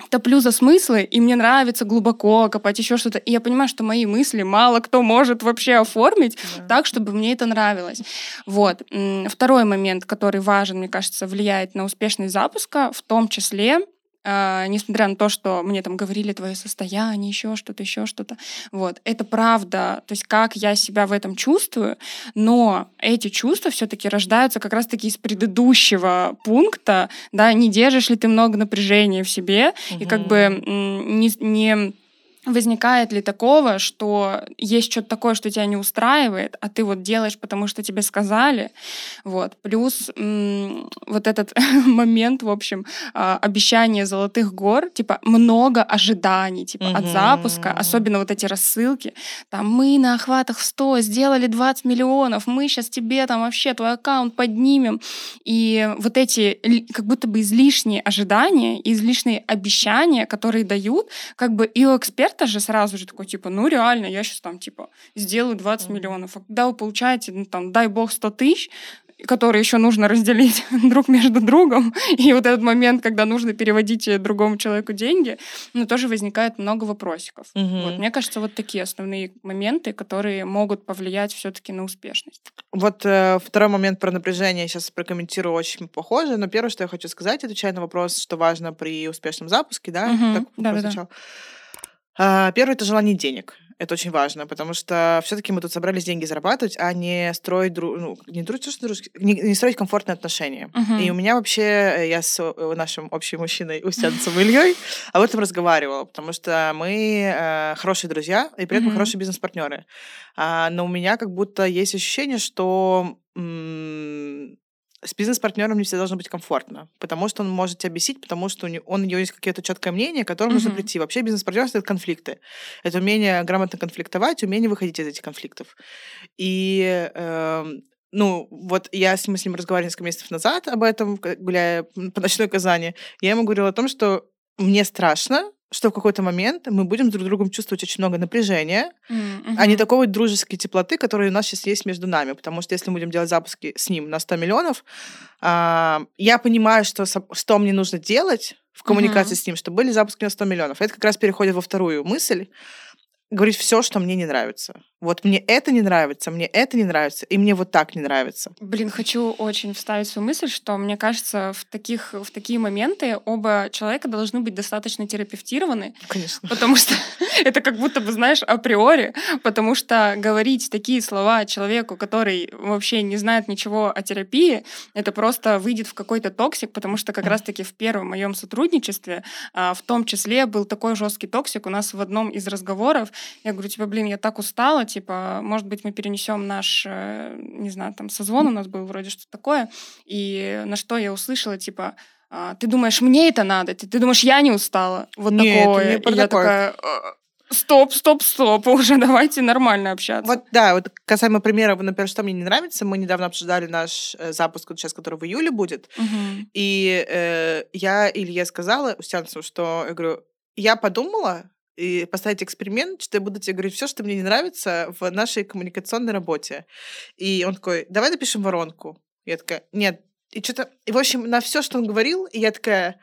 топлю за смыслы, и мне нравится глубоко копать еще что-то. И я понимаю, что мои мысли мало кто может вообще оформить да. так, чтобы мне это нравилось. Вот. Второй момент, который важен, мне кажется, влияет на успешность запуска, в том числе Uh, несмотря на то, что мне там говорили твое состояние, еще что-то, еще что-то. Вот. Это правда, то есть как я себя в этом чувствую, но эти чувства все-таки рождаются как раз-таки из предыдущего пункта, да, не держишь ли ты много напряжения в себе, угу. и как бы не, не возникает ли такого, что есть что-то такое, что тебя не устраивает, а ты вот делаешь, потому что тебе сказали, вот, плюс вот этот [LAUGHS] момент, в общем, а, обещание золотых гор, типа много ожиданий, типа угу. от запуска, особенно вот эти рассылки, там мы на охватах в 100 сделали 20 миллионов, мы сейчас тебе там вообще твой аккаунт поднимем, и вот эти как будто бы излишние ожидания, излишние обещания, которые дают, как бы и у эксперта эксперта же сразу же такой, типа, ну реально, я сейчас там, типа, сделаю 20 mm-hmm. миллионов. А когда вы получаете, ну там, дай бог, 100 тысяч, которые еще нужно разделить [LAUGHS] друг между другом, и вот этот момент, когда нужно переводить другому человеку деньги, ну, тоже возникает много вопросиков. Угу. Вот, мне кажется, вот такие основные моменты, которые могут повлиять все-таки на успешность. Вот э, второй момент про напряжение сейчас прокомментирую очень похоже, но первое, что я хочу сказать, отвечая на вопрос, что важно при успешном запуске, да, угу. так да, да, да. А, первое это желание денег. Это очень важно, потому что все-таки мы тут собрались деньги зарабатывать, а не строить дру... ну, не, друж... не, не строить комфортные отношения. Uh-huh. И у меня вообще я с э, нашим общим мужчиной Устянцем Ильей об этом разговаривала, потому что мы э, хорошие друзья и при этом uh-huh. хорошие бизнес-партнеры. А, но у меня как будто есть ощущение, что м- с бизнес-партнером не всегда должно быть комфортно, потому что он может тебя бесить, потому что у него, он, у него есть какое-то четкое мнение, к которому mm-hmm. нужно прийти. Вообще бизнес-партнерство — это конфликты. Это умение грамотно конфликтовать, умение выходить из этих конфликтов. И э, ну, вот я с ним, с ним разговаривала несколько месяцев назад об этом, гуляя по ночной Казани. Я ему говорила о том, что мне страшно, что в какой-то момент мы будем друг другом чувствовать очень много напряжения, mm-hmm. а не такой вот дружеской теплоты, которая у нас сейчас есть между нами. Потому что если мы будем делать запуски с ним на 100 миллионов, а, я понимаю, что, что мне нужно делать в коммуникации mm-hmm. с ним, чтобы были запуски на 100 миллионов. Это как раз переходит во вторую мысль, говорить все, что мне не нравится. Вот мне это не нравится, мне это не нравится, и мне вот так не нравится. Блин, хочу очень вставить свою мысль, что мне кажется, в, таких, в такие моменты оба человека должны быть достаточно терапевтированы. Конечно. Потому что [LAUGHS] это как будто бы, знаешь, априори, потому что говорить такие слова человеку, который вообще не знает ничего о терапии, это просто выйдет в какой-то токсик, потому что как раз-таки в первом моем сотрудничестве а, в том числе был такой жесткий токсик у нас в одном из разговоров. Я говорю, типа, блин, я так устала, типа, может быть, мы перенесем наш, э, не знаю, там созвон у нас был вроде что-то такое, и на что я услышала, типа, «А, ты думаешь, мне это надо? Ты, ты думаешь, я не устала? Вот Нет, такое. Не и я такая, «Э, стоп, стоп, стоп, [LAUGHS] уже давайте нормально общаться. Вот, да, вот касаемо примера, например, что мне не нравится, мы недавно обсуждали наш э, запуск, вот сейчас, который в июле будет, угу. и э, я Илье сказала, Устянцеву, что, я говорю, я подумала, и поставить эксперимент, что я буду тебе говорить все, что мне не нравится в нашей коммуникационной работе. И он такой, давай напишем воронку. Я такая, нет. И что-то, и в общем, на все, что он говорил, я такая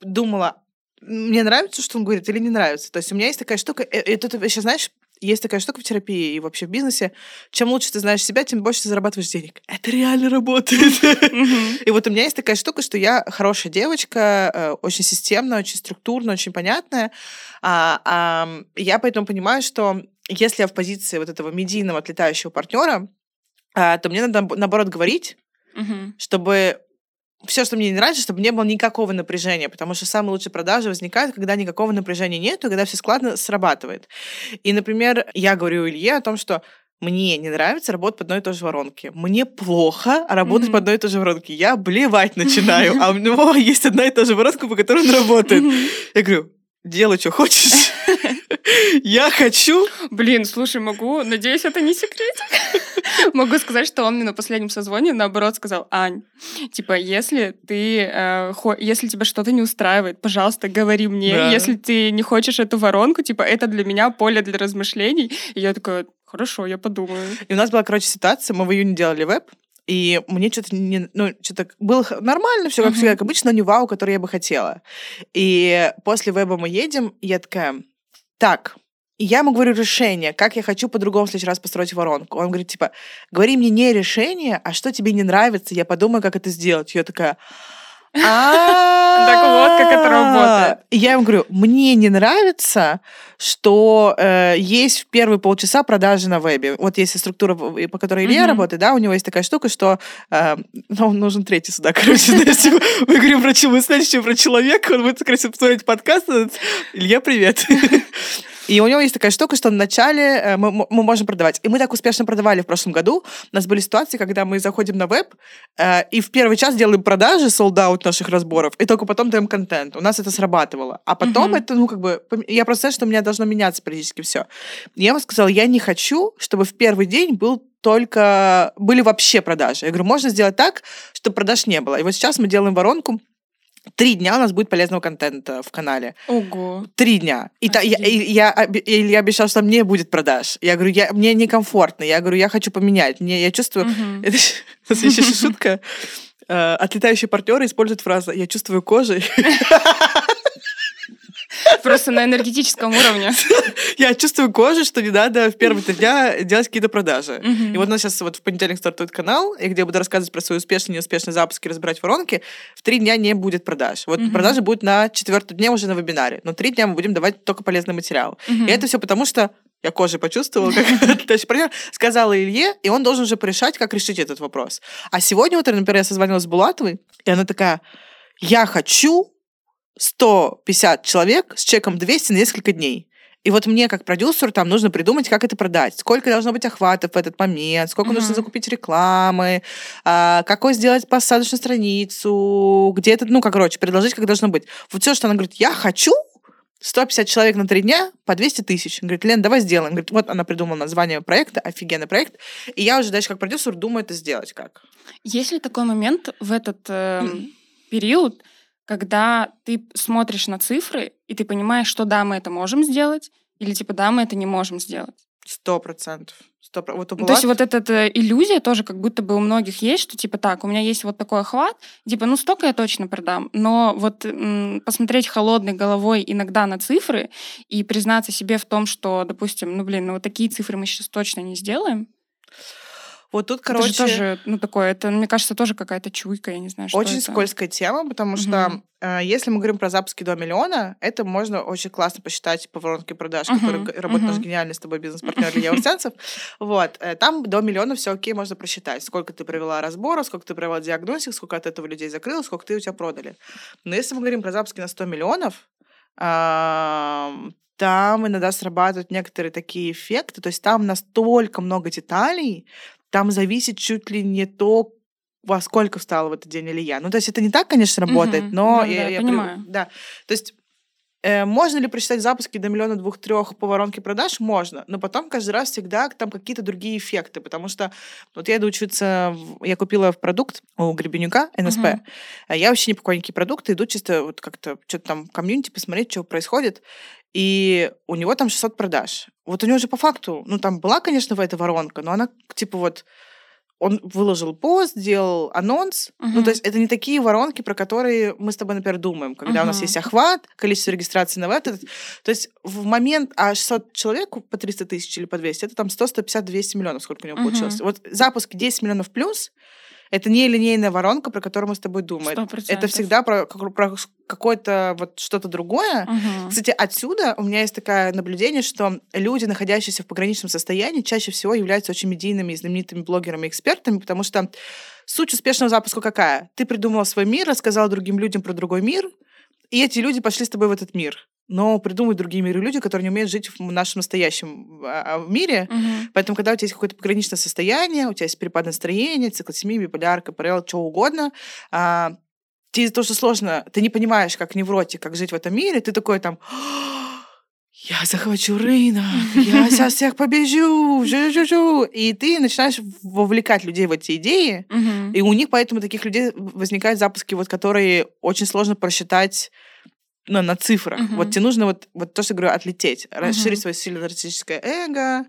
думала, мне нравится, что он говорит, или не нравится. То есть у меня есть такая штука, и, и тут еще, знаешь, есть такая штука в терапии и вообще в бизнесе. Чем лучше ты знаешь себя, тем больше ты зарабатываешь денег. Это реально работает. [LAUGHS] И вот у меня есть такая штука, что я хорошая девочка, э, очень системная, очень структурная, очень понятная. А, я поэтому понимаю, что если я в позиции вот этого медийного отлетающего партнера, а, то мне надо, наоборот, говорить, чтобы все, что мне не нравится, чтобы не было никакого напряжения, потому что самые лучшие продажи возникают, когда никакого напряжения нет, когда все складно срабатывает. И, например, я говорю Илье о том, что мне не нравится работать по одной и той же воронке. Мне плохо работать mm-hmm. по одной и той же воронке. Я блевать начинаю, а у него [LAUGHS] есть одна и та же воронка, по которой он работает. Я говорю, делай, что хочешь. Я хочу... Блин, слушай, могу... Надеюсь, это не секретик. Могу сказать, что он мне на последнем созвоне, наоборот, сказал, Ань, типа, если ты... Э, если тебя что-то не устраивает, пожалуйста, говори мне. Да. Если ты не хочешь эту воронку, типа, это для меня поле для размышлений. И я такая, хорошо, я подумаю. И у нас была, короче, ситуация, мы в июне делали веб, и мне что-то не, ну, что-то было нормально, все как uh-huh. всегда, как обычно, но не вау, который я бы хотела. И после веба мы едем, и я такая, так, я ему говорю решение, как я хочу по-другому в следующий раз построить воронку. Он говорит, типа, говори мне не решение, а что тебе не нравится, я подумаю, как это сделать. Я такая, [LAUGHS] так вот, как это работает. Я ему говорю, мне не нравится, что э, есть в первые полчаса продажи на вебе. Вот есть структура, по которой Илья работает, да, у него есть такая штука, что э, ну, нужен третий сюда, [LAUGHS] короче, мы говорим про чего, следующее про человека, он будет, короче, посмотреть подкаст. Илья, привет. [LAUGHS] И у него есть такая штука, что вначале э, мы, мы можем продавать. И мы так успешно продавали в прошлом году. У нас были ситуации, когда мы заходим на веб э, и в первый час делаем продажи, солдат наших разборов, и только потом даем контент. У нас это срабатывало. А потом uh-huh. это, ну, как бы, я просто знаю, что у меня должно меняться практически все. И я ему сказала, я не хочу, чтобы в первый день был только были вообще продажи. Я говорю, можно сделать так, чтобы продаж не было. И вот сейчас мы делаем воронку Три дня у нас будет полезного контента в канале. Ого. Три дня. И, та, я, и я, и я обещал, что мне будет продаж. Я говорю, я, мне некомфортно. Я говорю, я хочу поменять. Мне, я чувствую... Угу. [LAUGHS] Это еще шутка. Э, отлетающие партнеры используют фразу «я чувствую кожей». [LAUGHS] [LAUGHS] Просто на энергетическом уровне. Я чувствую кожей, что не надо в первые три [LAUGHS] дня делать какие-то продажи. И вот у нас сейчас вот в понедельник стартует канал, и где я буду рассказывать про свои успешные и неуспешные запуски, разбирать воронки. В три дня не будет продаж. Вот продажи будут на четвертый дне уже на вебинаре. Но три дня мы будем давать только полезный материал. И это все потому, что я кожей почувствовала, как [LAUGHS] товарищ партнер сказала Илье, и он должен уже порешать, как решить этот вопрос. А сегодня утром, например, я созвонилась с Булатовой, и она такая, я хочу 150 человек с чеком 200 на несколько дней. И вот мне, как продюсеру, там нужно придумать, как это продать. Сколько должно быть охватов в этот момент, сколько uh-huh. нужно закупить рекламы, а, какой сделать посадочную страницу, где это, ну, как, короче, предложить, как должно быть. Вот все, что она говорит, я хочу, 150 человек на три дня по 200 тысяч. Говорит, Лен, давай сделаем. Говорит, вот она придумала название проекта, офигенный проект. И я уже дальше как продюсер думаю это сделать как. Есть ли такой момент в этот э, период, когда ты смотришь на цифры, и ты понимаешь, что да, мы это можем сделать, или типа да, мы это не можем сделать. Сто процентов. Сто вот ну, То есть вот эта, эта иллюзия тоже как будто бы у многих есть, что типа так, у меня есть вот такой охват, типа ну столько я точно продам, но вот м- посмотреть холодной головой иногда на цифры и признаться себе в том, что, допустим, ну блин, ну вот такие цифры мы сейчас точно не сделаем, вот тут, короче... Это же тоже, ну, такое, это, мне кажется, тоже какая-то чуйка, я не знаю, что Очень это. скользкая тема, потому угу. что э, если мы говорим про запуски до миллиона, это можно очень классно посчитать по воронке продаж, угу. который работает угу. наш гениальный с тобой бизнес-партнер [LAUGHS] Илья Устянцев. Вот. Э, там до миллиона все окей, можно просчитать. Сколько ты провела разборов, сколько ты провела диагностик, сколько от этого людей закрылось, сколько ты у тебя продали. Но если мы говорим про запуски на 100 миллионов, там иногда срабатывают некоторые такие эффекты, то есть там настолько много деталей, там зависит чуть ли не то, во сколько встала в этот день или я. Ну, то есть это не так, конечно, работает, угу, но да, я, да, я понимаю. Да. То есть э, можно ли просчитать запуски до миллиона двух-трех по воронке продаж? Можно, но потом каждый раз всегда там какие-то другие эффекты, потому что вот я иду учиться, в, я купила в продукт у Гребенюка, НСП, угу. я вообще не покупаю никакие продукты, иду чисто вот как-то что-то там комьюнити посмотреть, что происходит, и у него там 600 продаж. Вот у него же по факту, ну там была, конечно, в этой воронка, но она типа вот он выложил пост, сделал анонс. Uh-huh. Ну, то есть это не такие воронки, про которые мы с тобой, например, думаем, когда uh-huh. у нас есть охват, количество регистраций на веб. То есть в момент, а 600 человек по 300 тысяч или по 200, это там 100, 150, 200 миллионов, сколько у него uh-huh. получилось. Вот запуск 10 миллионов плюс, это не линейная воронка, про которую мы с тобой думаем. 100%. Это всегда про, про какое-то вот что-то другое. Угу. Кстати, отсюда у меня есть такое наблюдение, что люди, находящиеся в пограничном состоянии, чаще всего являются очень медийными и знаменитыми блогерами и экспертами, потому что суть успешного запуска какая? Ты придумал свой мир, рассказал другим людям про другой мир, и эти люди пошли с тобой в этот мир но придумывают другие миры люди, которые не умеют жить в нашем настоящем а, а, мире. Угу. Поэтому, когда у тебя есть какое-то пограничное состояние, у тебя есть перепад настроения, циклотемия, биполяр, КПРЛ, что угодно, а, тебе тоже сложно, ты не понимаешь, как невротик, как жить в этом мире, ты такой там, я захвачу рынок, я [LAUGHS] сейчас всех побежу, жу -жу -жу. и ты начинаешь вовлекать людей в эти идеи, Мгм. и у них поэтому таких людей возникают запуски, вот, которые очень сложно просчитать ну, на цифрах. Мгм. Вот тебе нужно вот, вот то, что я говорю, отлететь, расширить Мгм. свое сильно нарциссическое эго,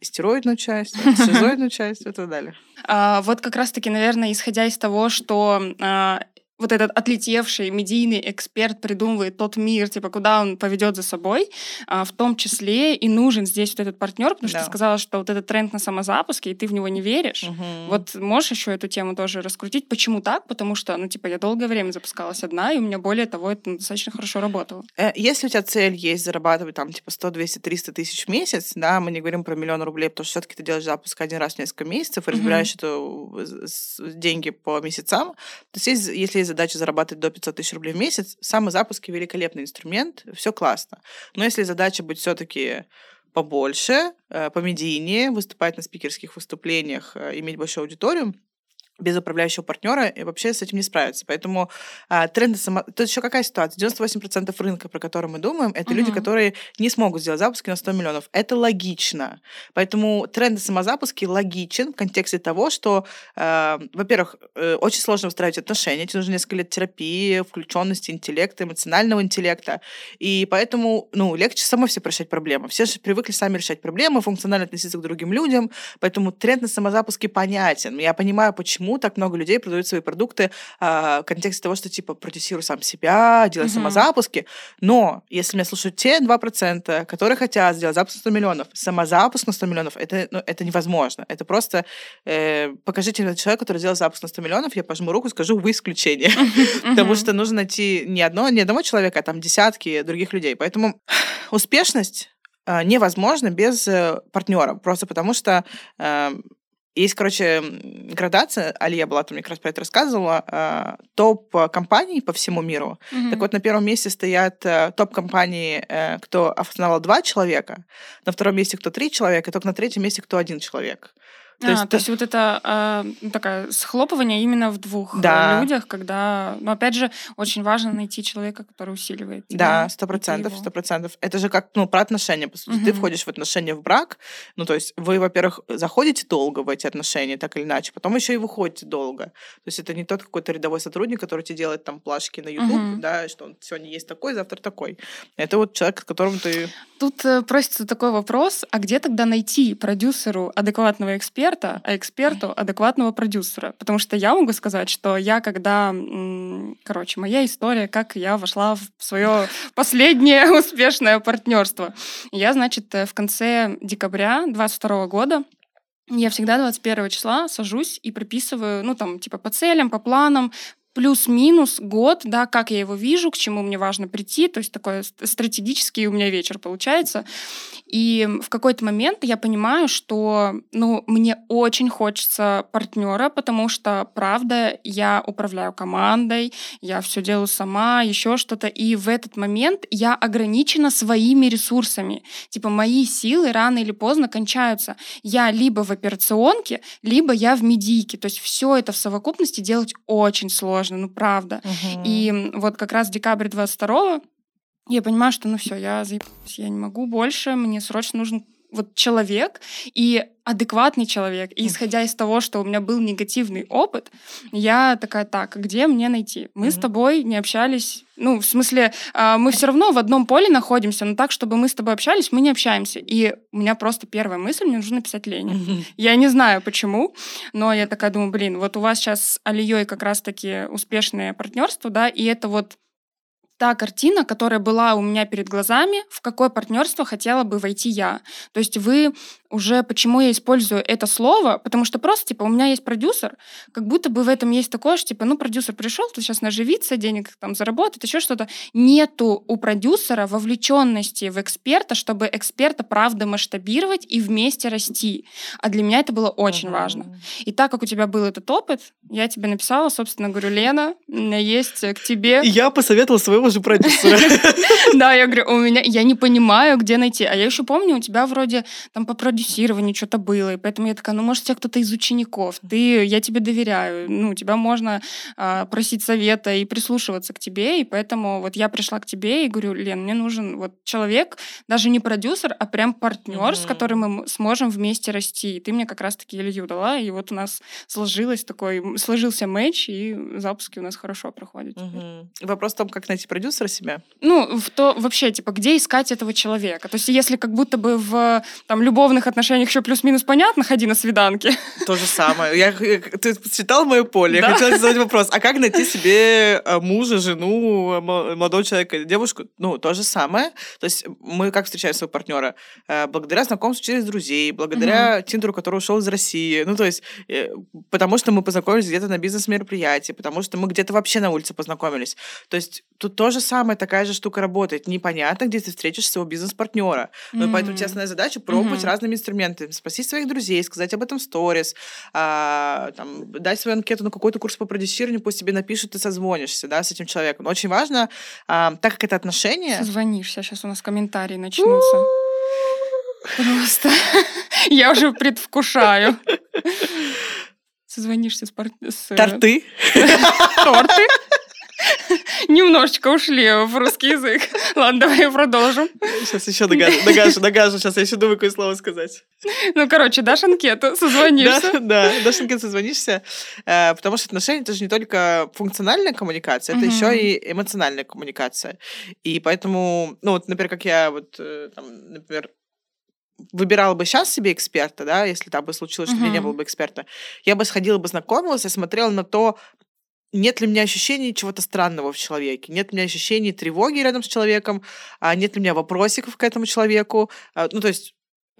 стероидную часть, [LAUGHS] шизоидную часть и так далее. А, вот как раз-таки, наверное, исходя из того, что а, вот этот отлетевший медийный эксперт придумывает тот мир, типа, куда он поведет за собой, а, в том числе и нужен здесь вот этот партнер, потому что Да. ты сказала, что вот этот тренд на самозапуске, и ты в него не веришь. Мгм. Вот можешь еще эту тему тоже раскрутить? Почему так? Потому что, ну, типа, я долгое время запускалась одна, и у меня, более того, это достаточно хорошо работало. Э, Если у тебя цель есть зарабатывать там типа 100, 200, 300 тысяч в месяц, да, мы не говорим про миллион рублей, потому что все-таки ты делаешь запуск один раз в несколько месяцев и разбираешь это с- с- деньги по месяцам. То есть- если есть задача заработать до 500 тысяч рублей в месяц, самозапуски великолепный инструмент, все классно. Но если задача быть все-таки побольше, э, помедийнее, выступать на спикерских выступлениях, э, иметь большую аудиторию, без управляющего партнера и вообще с этим не справиться. Поэтому а, тренды само... Тут еще какая ситуация? 98% рынка, про который мы думаем, это люди, Мгм. которые не смогут сделать запуски на 100 миллионов. Это логично. Поэтому тренды самозапуски логичен в контексте того, что, э, во-первых, э, очень сложно выстраивать отношения. Тебе нужно несколько лет терапии, включенности интеллекта, эмоционального интеллекта. И поэтому, ну, легче самой все решать проблемы. Все же привыкли сами решать проблемы, функционально относиться к другим людям. Поэтому тренд на самозапуски понятен. Я понимаю, почему так много людей продают свои продукты а, в контексте того, что типа продюсируй сам себя, делай Мгм. самозапуски. Но если меня слушают те 2%, которые хотят сделать запуск на 100 миллионов, самозапуск на 100 миллионов, это, ну, это невозможно. Это просто э, покажите мне человека, который сделал запуск на 100 миллионов, я пожму руку и скажу, вы исключение. [LAUGHS] Потому что нужно найти не, одно, не одного человека, а там десятки других людей. Поэтому успешность э, невозможна без партнера. Просто потому что э, есть, короче, градация, Алия была там мне как раз про это рассказывала, э, топ-компаний по всему миру. Мгм. Так вот, на первом месте стоят э, топ-компании, э, кто основал два человека, на втором месте кто три человека, и только на третьем месте кто один человек. То, То а, есть то т- есть вот это а, ну, такая схлопывание именно в двух э, Да. людях, когда, ну опять же, очень важно найти человека, который усиливает. Да, сто ты процентов, сто процентов. Это же как, ну, про отношения, по сути. Ты Мгм. входишь в отношения в брак, ну, то есть вы, во-первых, заходите долго в эти отношения, так или иначе, потом еще и выходите долго. То есть это не тот какой-то рядовой сотрудник, который тебе делает там плашки на YouTube, Мгм. да, что он сегодня есть такой, завтра такой. Это вот человек, с которым ты... Тут э, просится такой вопрос, а где тогда найти продюсеру адекватного эксперта, а эксперту адекватного продюсера? Потому что я могу сказать, что я когда, короче, моя история, как я вошла в свое [LAUGHS] последнее [LAUGHS] успешное партнерство. Я, значит, э, в конце декабря 22 года я всегда 21 числа сажусь и прописываю, ну, там, типа, по целям, по планам, плюс-минус год, да, как я его вижу, к чему мне важно прийти, то есть такой ст- стратегический у меня вечер получается. И в какой-то момент я понимаю, что, ну, мне очень хочется партнера, потому что, правда, я управляю командой, я все делаю сама, еще что-то, и в этот момент я ограничена своими ресурсами. Типа мои силы рано или поздно кончаются. Я либо в операционке, либо я в медийке. То есть все это в совокупности делать очень сложно, ну правда. И м, вот как раз декабрь 22 я понимаю, что ну все, я заебалась, я не могу больше, мне срочно нужен вот человек и адекватный человек. И исходя из того, что у меня был негативный опыт, я такая, так, а где мне найти? Мы с тобой не общались, ну, в смысле, а, мы все равно в одном поле находимся, но так, чтобы мы с тобой общались, мы не общаемся. И у меня просто первая мысль, мне нужно написать Лене. Я не знаю почему, но я такая думаю, блин, вот у вас сейчас с Алией как раз-таки успешное партнерство, да, и это вот та картина, которая была у меня перед глазами, в какое партнерство хотела бы войти я. То есть вы уже, почему я использую это слово, потому что просто, типа, у меня есть продюсер, как будто бы в этом есть такое, что, типа, ну, продюсер пришел, тут сейчас наживиться, денег там заработать, еще что-то. Нету у продюсера вовлеченности в эксперта, чтобы эксперта, правда, масштабировать и вместе расти. А для меня это было очень Мгм. важно. И так как у тебя был этот опыт, я тебе написала, собственно, говорю, Лена, у меня есть к тебе И я посоветовала своего же продюсера. [LAUGHS] Да, я говорю, у меня, я не понимаю, где найти. А я еще помню, у тебя вроде там по продюсированию что-то было, и поэтому я такая, ну, может, тебя кто-то из учеников, ты, я тебе доверяю, ну, тебя можно а, просить совета и прислушиваться к тебе, и поэтому вот я пришла к тебе и говорю, Лен, мне нужен вот человек, даже не продюсер, а прям партнер, с которым мы сможем вместе расти. И ты мне как раз-таки Илью дала, и вот у нас сложилось такой, сложился матч, и запуски у нас хорошо проходят. Угу. Вопрос в том, как найти продюсера себя? Ну, в то вообще, типа, где искать этого человека? То есть, если как будто бы в там, любовных отношениях еще плюс-минус понятно, ходи на свиданки. То же самое. Я, ты читал мое поле, да? я хотела задать вопрос. А как найти себе э, мужа, жену, молодого человека, девушку? Ну, то же самое. То есть, мы как встречаем своего партнера? Э, благодаря знакомству через друзей, благодаря угу. Тиндеру, который ушел из России. Ну, то есть, э, потому что мы познакомились где-то на бизнес-мероприятии, потому что мы где-то вообще на улице познакомились. То есть, тут то же самое, такая же штука работает. Непонятно, где ты встретишь своего бизнес-партнера. Ну, mm-hmm. поэтому тебе задача пробовать mm-hmm. разными инструментами. Спросить своих друзей, сказать об этом в сторис, а, там, дать свою анкету на какой-то курс по продюсированию, пусть тебе напишут, ты созвонишься, да, с этим человеком. Но очень важно, а, так как это отношения... Созвонишься, сейчас у нас комментарии начнутся. Просто [LAUGHS] я уже предвкушаю. [LAUGHS] Созвонишься с... Э, Торты? [LAUGHS] Торты? Немножечко ушли в русский язык. [LAUGHS] Ладно, давай продолжим. Сейчас еще догажу, догажу, догажу. Сейчас я еще думаю, какое слово сказать. Ну, короче, дашь анкету, созвонишься. Да, да, дашь анкету, созвонишься. Э, потому что отношения — это же не только функциональная коммуникация, это еще и эмоциональная коммуникация. И поэтому, ну, вот, например, как я вот, э, там, например, выбирала бы сейчас себе эксперта, да, если так бы случилось, что uh-huh. у меня не было бы эксперта, я бы сходила бы знакомилась и смотрела на то, нет ли у меня ощущений чего-то странного в человеке, нет ли у меня ощущений тревоги рядом с человеком, а нет ли у меня вопросиков к этому человеку. А, ну, то есть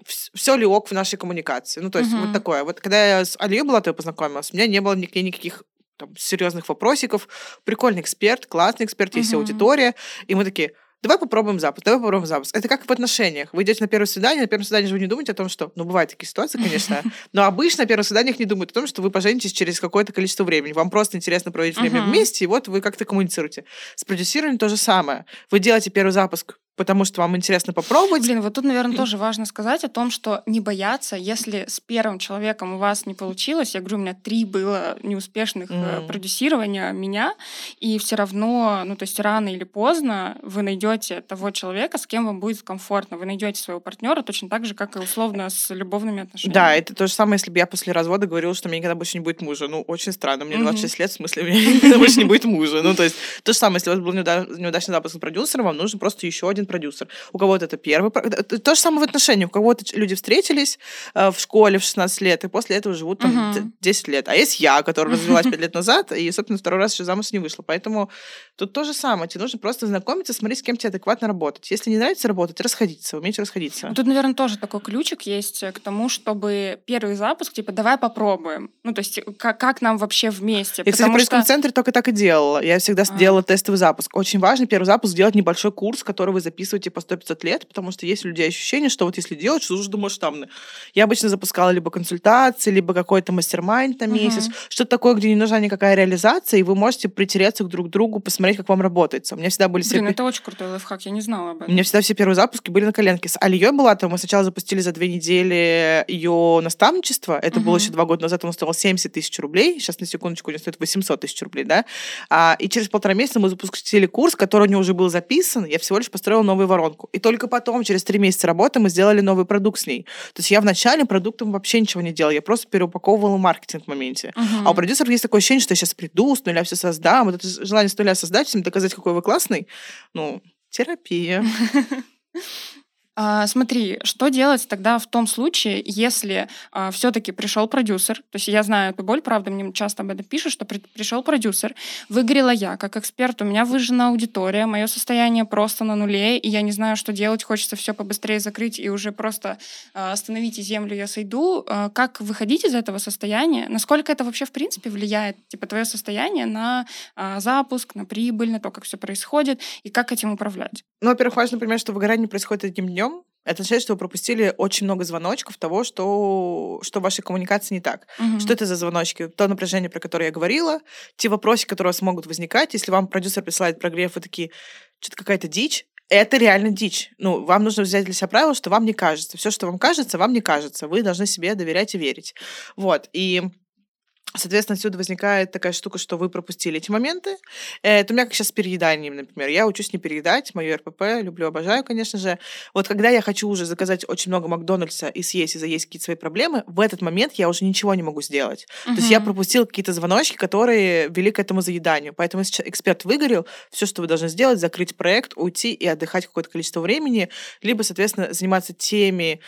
все ли ок в нашей коммуникации. Ну, то есть uh-huh. вот такое. Вот когда я с Алией Булатовой познакомилась, у меня не было никаких, никаких там, серьезных вопросиков. Прикольный эксперт, классный эксперт, есть uh-huh. аудитория. И мы такие, давай попробуем запуск, давай попробуем запуск. Это как в отношениях. Вы идете на первое свидание, на первом свидании же вы не думаете о том, что... Ну, бывают такие ситуации, конечно, [LAUGHS] но обычно на первых свиданиях не думают о том, что вы поженитесь через какое-то количество времени. Вам просто интересно проводить время вместе, и вот вы как-то коммуницируете. С продюсированием то же самое. Вы делаете первый запуск потому что вам интересно попробовать. Блин, вот тут, наверное, тоже важно сказать о том, что не бояться, если с первым человеком у вас не получилось, я говорю, у меня три было неуспешных mm. продюсирования меня, и все равно, ну, то есть рано или поздно вы найдете того человека, с кем вам будет комфортно, вы найдете своего партнера точно так же, как и условно с любовными отношениями. Да, это то же самое, если бы я после развода говорила, что мне никогда больше не будет мужа. Ну, очень странно, мне 26 mm-hmm. лет, в смысле, мне никогда больше не будет мужа. Ну, то есть то же самое, если у вас был неудачный запуск с продюсером, вам нужен просто еще один продюсер. У кого-то это первый. То же самое в отношениях. У кого-то люди встретились э, в школе в 16 лет, и после этого живут там uh-huh. 10 лет. А есть я, которая развелась [LAUGHS] 5 лет назад, и, собственно, второй раз еще замуж не вышла. Поэтому тут то же самое. Тебе нужно просто знакомиться, смотреть, с кем тебе адекватно работать. Если не нравится работать, расходиться, уметь расходиться. Тут, наверное, тоже такой ключик есть к тому, чтобы первый запуск, типа, давай попробуем. Ну, то есть, как, как нам вообще вместе? Я, кстати, что... в центре только так и делала. Я всегда а. делала тестовый запуск. Очень важно первый запуск сделать небольшой курс, который вы записываете по 100-500 лет, потому что есть у людей ощущение, что вот если делать, что нужно масштабно. Я обычно запускала либо консультации, либо какой-то мастер-майнд на месяц, uh-huh. что-то такое, где не нужна никакая реализация, и вы можете притереться друг к другу, посмотреть, как вам работает. У меня всегда были все... Блин, это очень крутой лайфхак, я не знала об этом. У меня всегда все первые запуски были на коленке. С Алией была, то мы сначала запустили за две недели ее наставничество. Это uh-huh. было еще два года назад, он стоил 70 тысяч рублей. Сейчас, на секундочку, у него стоит 800 тысяч рублей, да. А, и через полтора месяца мы запустили курс, который у него уже был записан. Я всего лишь построила новую воронку. И только потом, через три месяца работы, мы сделали новый продукт с ней. То есть я вначале продуктом вообще ничего не делала, я просто переупаковывала маркетинг в моменте. Uh-huh. А у продюсеров есть такое ощущение, что я сейчас приду, с нуля все создам. Вот это желание с нуля создать, всем доказать, какой вы классный. Ну, терапия. [LAUGHS] А, смотри, что делать тогда в том случае, если а, все-таки пришел продюсер, то есть я знаю эту боль, правда, мне часто об этом пишут, что при, пришел продюсер, выгорела я как эксперт, у меня выжжена аудитория, мое состояние просто на нуле, и я не знаю, что делать, хочется все побыстрее закрыть и уже просто а, остановите землю, я сойду. А, как выходить из этого состояния? Насколько это вообще в принципе влияет, типа, твое состояние на а, запуск, на прибыль, на то, как все происходит, и как этим управлять? Ну, во-первых, важно понимать, что выгорание происходит одним днем, Это означает, что вы пропустили очень много звоночков того, что, что в вашей коммуникации не так. Мгм. Что это за звоночки? То напряжение, про которое я говорила, те вопросы, которые у вас могут возникать, если вам продюсер присылает прогрев, вы такие, что-то какая-то дичь, это реально дичь. Ну, вам нужно взять для себя правило, что вам не кажется. Все, что вам кажется, вам не кажется. Вы должны себе доверять и верить. Вот. И Соответственно, отсюда возникает такая штука, что вы пропустили эти моменты. Э, Это у меня как сейчас с перееданием, например. Я учусь не переедать, мою РПП, люблю, обожаю, конечно же. Вот когда я хочу уже заказать очень много Макдональдса и съесть, и заесть какие-то свои проблемы, в этот момент я уже ничего не могу сделать. То есть я Мгм. пропустила какие-то звоночки, которые вели к этому заеданию. Поэтому если эксперт выгорел, все, что вы должны сделать, закрыть проект, уйти и отдыхать какое-то количество времени, либо, соответственно, заниматься теми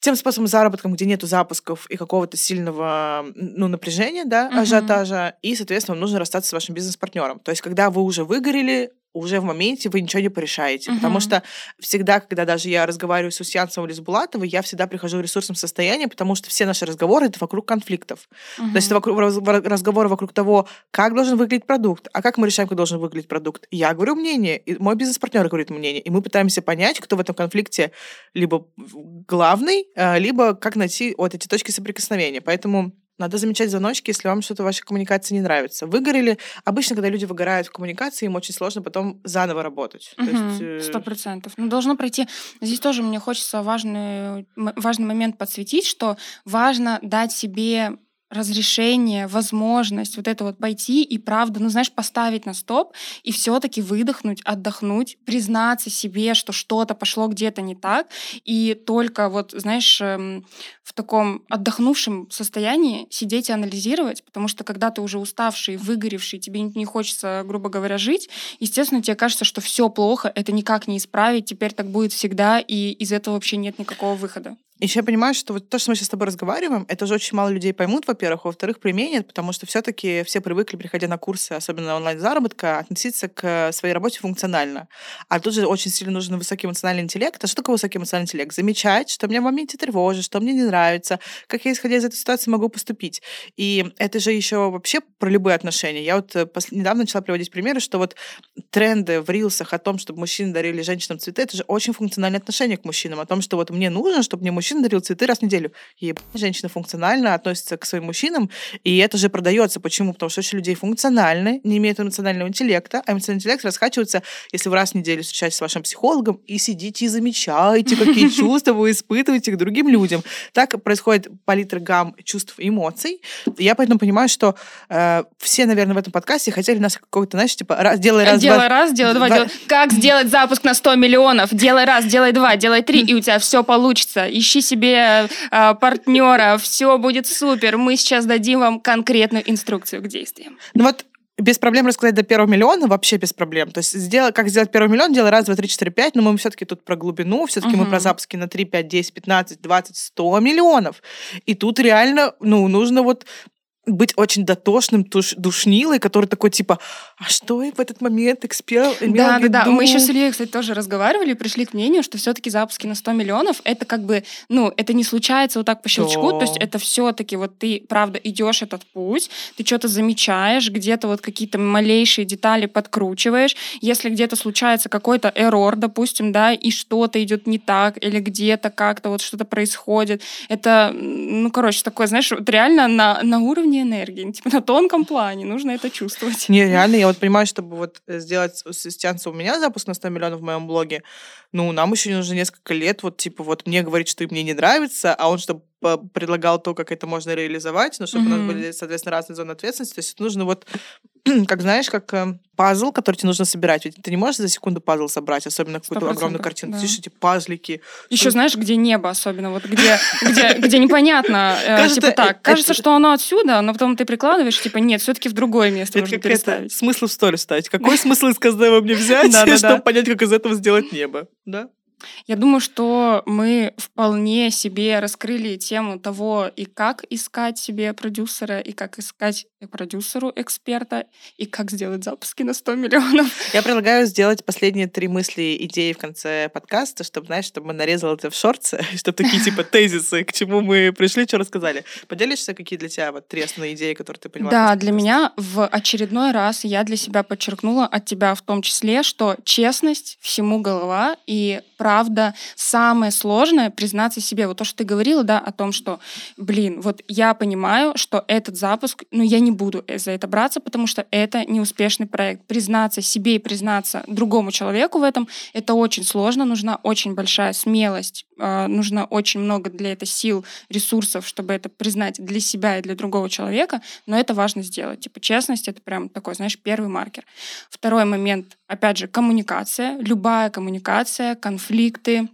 тем способом заработка, где нету запусков и какого-то сильного ну, напряжения, да, ажиотажа, и, соответственно, вам нужно расстаться с вашим бизнес-партнером. То есть, когда вы уже выгорели, уже в моменте вы ничего не порешаете. Потому Мгм. что всегда, когда даже я разговариваю с Усянцевым или с Булатовой, я всегда прихожу в ресурсном состоянии, потому что все наши разговоры — это вокруг конфликтов. То есть это вокруг, раз- вор- разговоры вокруг того, как должен выглядеть продукт, а как мы решаем, как должен выглядеть продукт. Я говорю мнение, и мой бизнес-партнер говорит мнение, и мы пытаемся понять, кто в этом конфликте либо главный, а, либо как найти вот эти точки соприкосновения. Поэтому надо замечать звоночки, если вам что-то в вашей коммуникации не нравится. Выгорели. Обычно, когда люди выгорают в коммуникации, им очень сложно потом заново работать. Э, Сто процентов. Ну, должно пройти... Здесь тоже мне хочется важный, важный момент подсветить, что важно дать себе разрешение, возможность вот это вот пойти и правда, ну знаешь, поставить на стоп и все-таки выдохнуть, отдохнуть, признаться себе, что что-то пошло где-то не так, и только вот, знаешь, эм, в таком отдохнувшем состоянии сидеть и анализировать, потому что когда ты уже уставший, выгоревший, тебе не хочется, грубо говоря, жить, естественно, тебе кажется, что все плохо, это никак не исправить, теперь так будет всегда, и из этого вообще нет никакого выхода. Еще я понимаю, что вот то, что мы сейчас с тобой разговариваем, это же очень мало людей поймут, во-первых, а во-вторых, применят, потому что все-таки все привыкли, приходя на курсы, особенно онлайн-заработка, относиться к своей работе функционально. А тут же очень сильно нужен высокий эмоциональный интеллект. А что такое высокий эмоциональный интеллект? Замечать, что меня в моменте тревожит, что мне не нравится, как я, исходя из этой ситуации, могу поступить. И это же еще вообще про любые отношения. Я вот э, недавно начала приводить примеры, что вот тренды в рилсах о том, чтобы мужчины дарили женщинам цветы, это же очень функциональное отношение к мужчинам. О том, что вот мне нужно, чтобы мне мужчина дарил цветы раз в неделю. И женщина функционально относится к своим мужчинам, и это же продается. Почему? Потому что очень людей функциональны, не имеют эмоционального интеллекта, а эмоциональный интеллект раскачивается, если вы раз в неделю встречаетесь с вашим психологом и сидите и замечаете, какие [LAUGHS] чувства вы испытываете к другим людям. Так происходит палитра гамм чувств и эмоций. Я поэтому понимаю, что э, все, наверное, в этом подкасте хотели нас какой-то, знаешь, типа, раз, делай раз, делай два, раз, делай два, два- делай- Как сделать запуск на 100 миллионов? Делай раз, делай два, делай три, и у тебя все получится. Ищи себе а, партнера, все будет супер. Мы сейчас дадим вам конкретную инструкцию к действиям. Ну вот без проблем рассказать до первого миллиона, вообще без проблем. То есть сделай, как сделать первый миллион, делай раз, два, три, четыре, пять, но мы все-таки тут про глубину, все-таки мы Мгм. про запуски на 3, 5, 10, 15, 20, 100 миллионов. И тут реально, ну, нужно вот быть очень дотошным туш- душнилой, который такой типа, а что и в этот момент эксперт имел Да, в да, да. виду?» Мы еще с Ильей, кстати, тоже разговаривали и пришли к мнению, что все-таки запуски на 100 миллионов это как бы, ну, это не случается вот так по щелчку. Да. То есть это все-таки вот ты, правда, идешь этот путь, ты что-то замечаешь, где-то вот какие-то малейшие детали подкручиваешь. Если где-то случается какой-то эррор, допустим, да, и что-то идет не так, или где-то как-то вот что-то происходит, это, ну, короче, такое, знаешь, вот реально на, на уровне энергии, [LAUGHS] типа на тонком плане, нужно это чувствовать. Не, реально, я вот понимаю, чтобы вот э, сделать с у меня запуск на 100 миллионов в моем блоге, ну, нам еще нужно несколько лет, вот, типа, вот мне говорит, что мне не нравится, а он чтобы предлагал то, как это можно реализовать, но чтобы у нас были, соответственно, разные зоны ответственности. То есть нужно вот, [CLEARS THROAT] как знаешь, как э, пазл, который тебе нужно собирать. Ведь ты не можешь за секунду пазл собрать, особенно какую-то 100%, огромную картину. да. Видишь эти пазлики. Еще знаешь, где небо особенно, вот где, где, где непонятно, [LAUGHS] э, Кажется, типа так, э, кажется, это- что оно отсюда, но потом ты прикладываешь, типа нет, все-таки в другое место нужно переставить. смысл в сторис ставить. Какой смысл из каздева мне взять, [LAUGHS] [LAUGHS] чтобы понять, как из этого сделать небо? Да? Я думаю, что мы вполне себе раскрыли тему того, и как искать себе продюсера, и как искать продюсеру эксперта, и как сделать запуски на 100 миллионов. [LAUGHS] Я предлагаю сделать последние три мысли, идеи в конце подкаста, чтобы, знаешь, чтобы мы нарезали это в шорты, [LAUGHS] чтобы такие типа [LAUGHS] тезисы, к чему мы пришли, что рассказали. Поделишься, какие для тебя вот три основные идеи, которые ты поняла? Да, для меня в очередной раз я для себя подчеркнула, от тебя в том числе, что честность всему голова, и правда самое сложное признаться себе. Вот то, что ты говорила, да, о том, что, блин, вот я понимаю, что этот запуск, ну, я не буду за это браться, потому что это неуспешный проект. Признаться себе и признаться другому человеку в этом, это очень сложно, нужна очень большая смелость, э, нужно очень много для этого сил, ресурсов, чтобы это признать для себя и для другого человека, но это важно сделать. Типа честность — это прям такой, знаешь, первый маркер. Второй момент, опять же, коммуникация. Любая коммуникация, конфликты,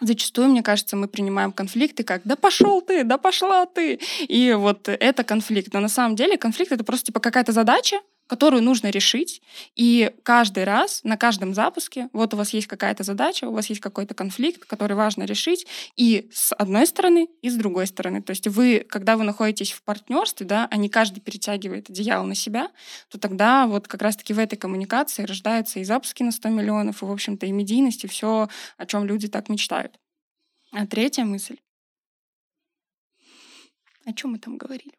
Зачастую, мне кажется, мы принимаем конфликты как «да пошел ты, да пошла ты». И вот это конфликт. Но на самом деле конфликт — это просто типа какая-то задача, которую нужно решить. И каждый раз, на каждом запуске, вот у вас есть какая-то задача, у вас есть какой-то конфликт, который важно решить и с одной стороны, и с другой стороны. То есть вы, когда вы находитесь в партнерстве, да, а не каждый перетягивает одеяло на себя, то тогда вот как раз-таки в этой коммуникации рождаются и запуски на 100 миллионов, и, в общем-то, и медийность, и все, о чем люди так мечтают. А третья мысль. О чем мы там говорили?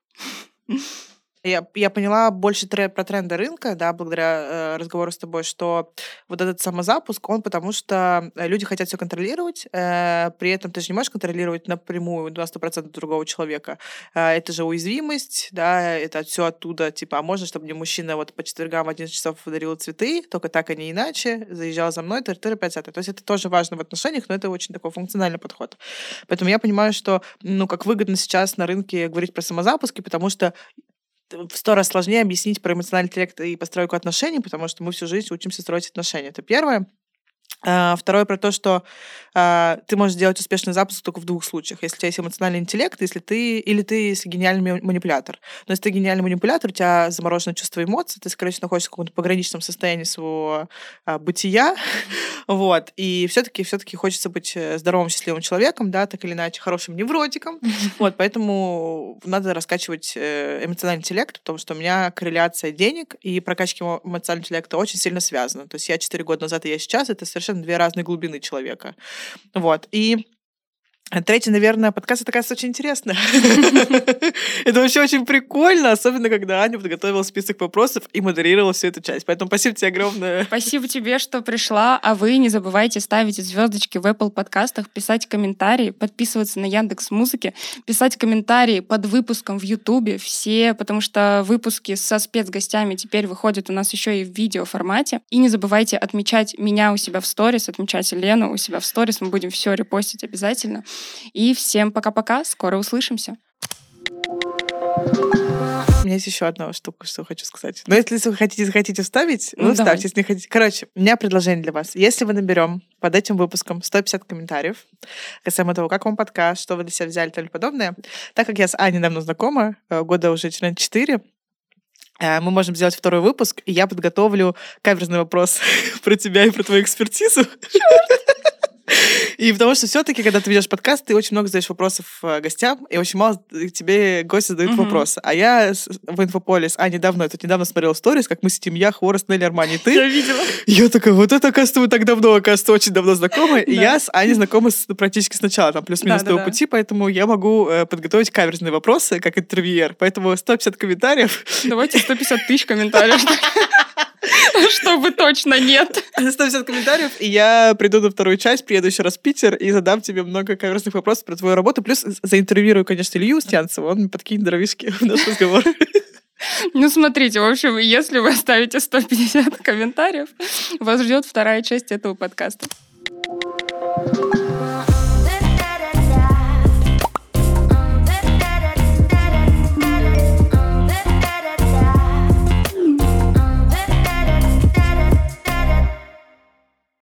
[LAUGHS] Я, я поняла больше про тренды рынка, да, благодаря э, разговору с тобой, что вот этот самозапуск, он потому что э, люди хотят все контролировать, э, при этом ты же не можешь контролировать напрямую на 100% другого человека. Э, это же уязвимость, да, это все оттуда, типа, а можно, чтобы мне мужчина вот по четвергам в 11 часов дарил цветы, только так, а не иначе, заезжал за мной, тыр-тыр, 5 То есть это тоже важно в отношениях, но это очень такой функциональный подход. Поэтому я понимаю, что, ну, как выгодно сейчас на рынке говорить про самозапуски, потому что в сто раз сложнее объяснить про эмоциональный интеллект и постройку отношений, потому что мы всю жизнь учимся строить отношения. Это первое. А, второе про то, что а, ты можешь сделать успешный запуск только в двух случаях. Если у тебя есть эмоциональный интеллект, если ты или ты если гениальный манипулятор. Но если ты гениальный манипулятор, у тебя заморожено чувство эмоций, ты, скорее всего, находишься в каком-то пограничном состоянии своего а, бытия. [LAUGHS] вот. И все-таки все-таки хочется быть э, здоровым, счастливым человеком, да, так или иначе, хорошим невротиком. [LAUGHS] вот, поэтому надо раскачивать э, эмоциональный интеллект, потому что у меня корреляция денег и прокачки эмоционального интеллекта очень сильно связана. То есть я 4 года назад и я сейчас, это совершенно две разные глубины человека. Вот. И Третий, наверное, подкаст, это, кажется, очень интересно. [LAUGHS] Это вообще очень прикольно, особенно когда Аня подготовила список вопросов и модерировала всю эту часть. Поэтому спасибо тебе огромное. Спасибо тебе, что пришла. А вы не забывайте ставить звездочки в Apple подкастах, писать комментарии, подписываться на Яндекс Музыки, писать комментарии под выпуском в Ютубе. Все, потому что выпуски со спецгостями теперь выходят у нас еще и в видеоформате. И не забывайте отмечать меня у себя в сторис, отмечать Лену у себя в сторис. Мы будем все репостить обязательно. И всем пока-пока, скоро услышимся. У меня есть еще одна штука, что хочу сказать. Но если вы хотите, захотите вставить, ну, вы давай. вставьте, если не хотите. Короче, у меня предложение для вас. Если вы наберем под этим выпуском 150 комментариев касаемо того, как вам подкаст, что вы для себя взяли и тому подобное, так как я с Аней давно знакома, э, года уже 4, э, мы можем сделать второй выпуск, и я подготовлю каверзный вопрос [LAUGHS] про тебя и про твою экспертизу. Черт! И потому что все-таки, когда ты ведешь подкаст, ты очень много задаешь вопросов э, гостям, и очень мало тебе гости задают угу. вопросы. А я в инфополис, а недавно, я тут недавно смотрела сторис, как мы сидим, я, Хворост, Нелли, Армани, ты. Я видела. Я такая, вот это, оказывается, мы так давно, оказывается, очень давно знакомы. И я с Аней знакома практически сначала, там, плюс-минус того пути, поэтому я могу э, подготовить каверзные вопросы, как интервьюер. Поэтому 150 комментариев. Давайте 150 тысяч комментариев. [LAUGHS] [LAUGHS] Чтобы точно нет. 150 комментариев, и я приду на вторую часть, приеду еще раз в Питер и задам тебе много каверзных вопросов про твою работу. Плюс заинтервьюирую, конечно, Илью Устянцева, он подкинет дровишки [LAUGHS] в наш разговор. Ну, смотрите, в общем, если вы оставите 150 комментариев, вас ждет вторая часть этого подкаста. thank you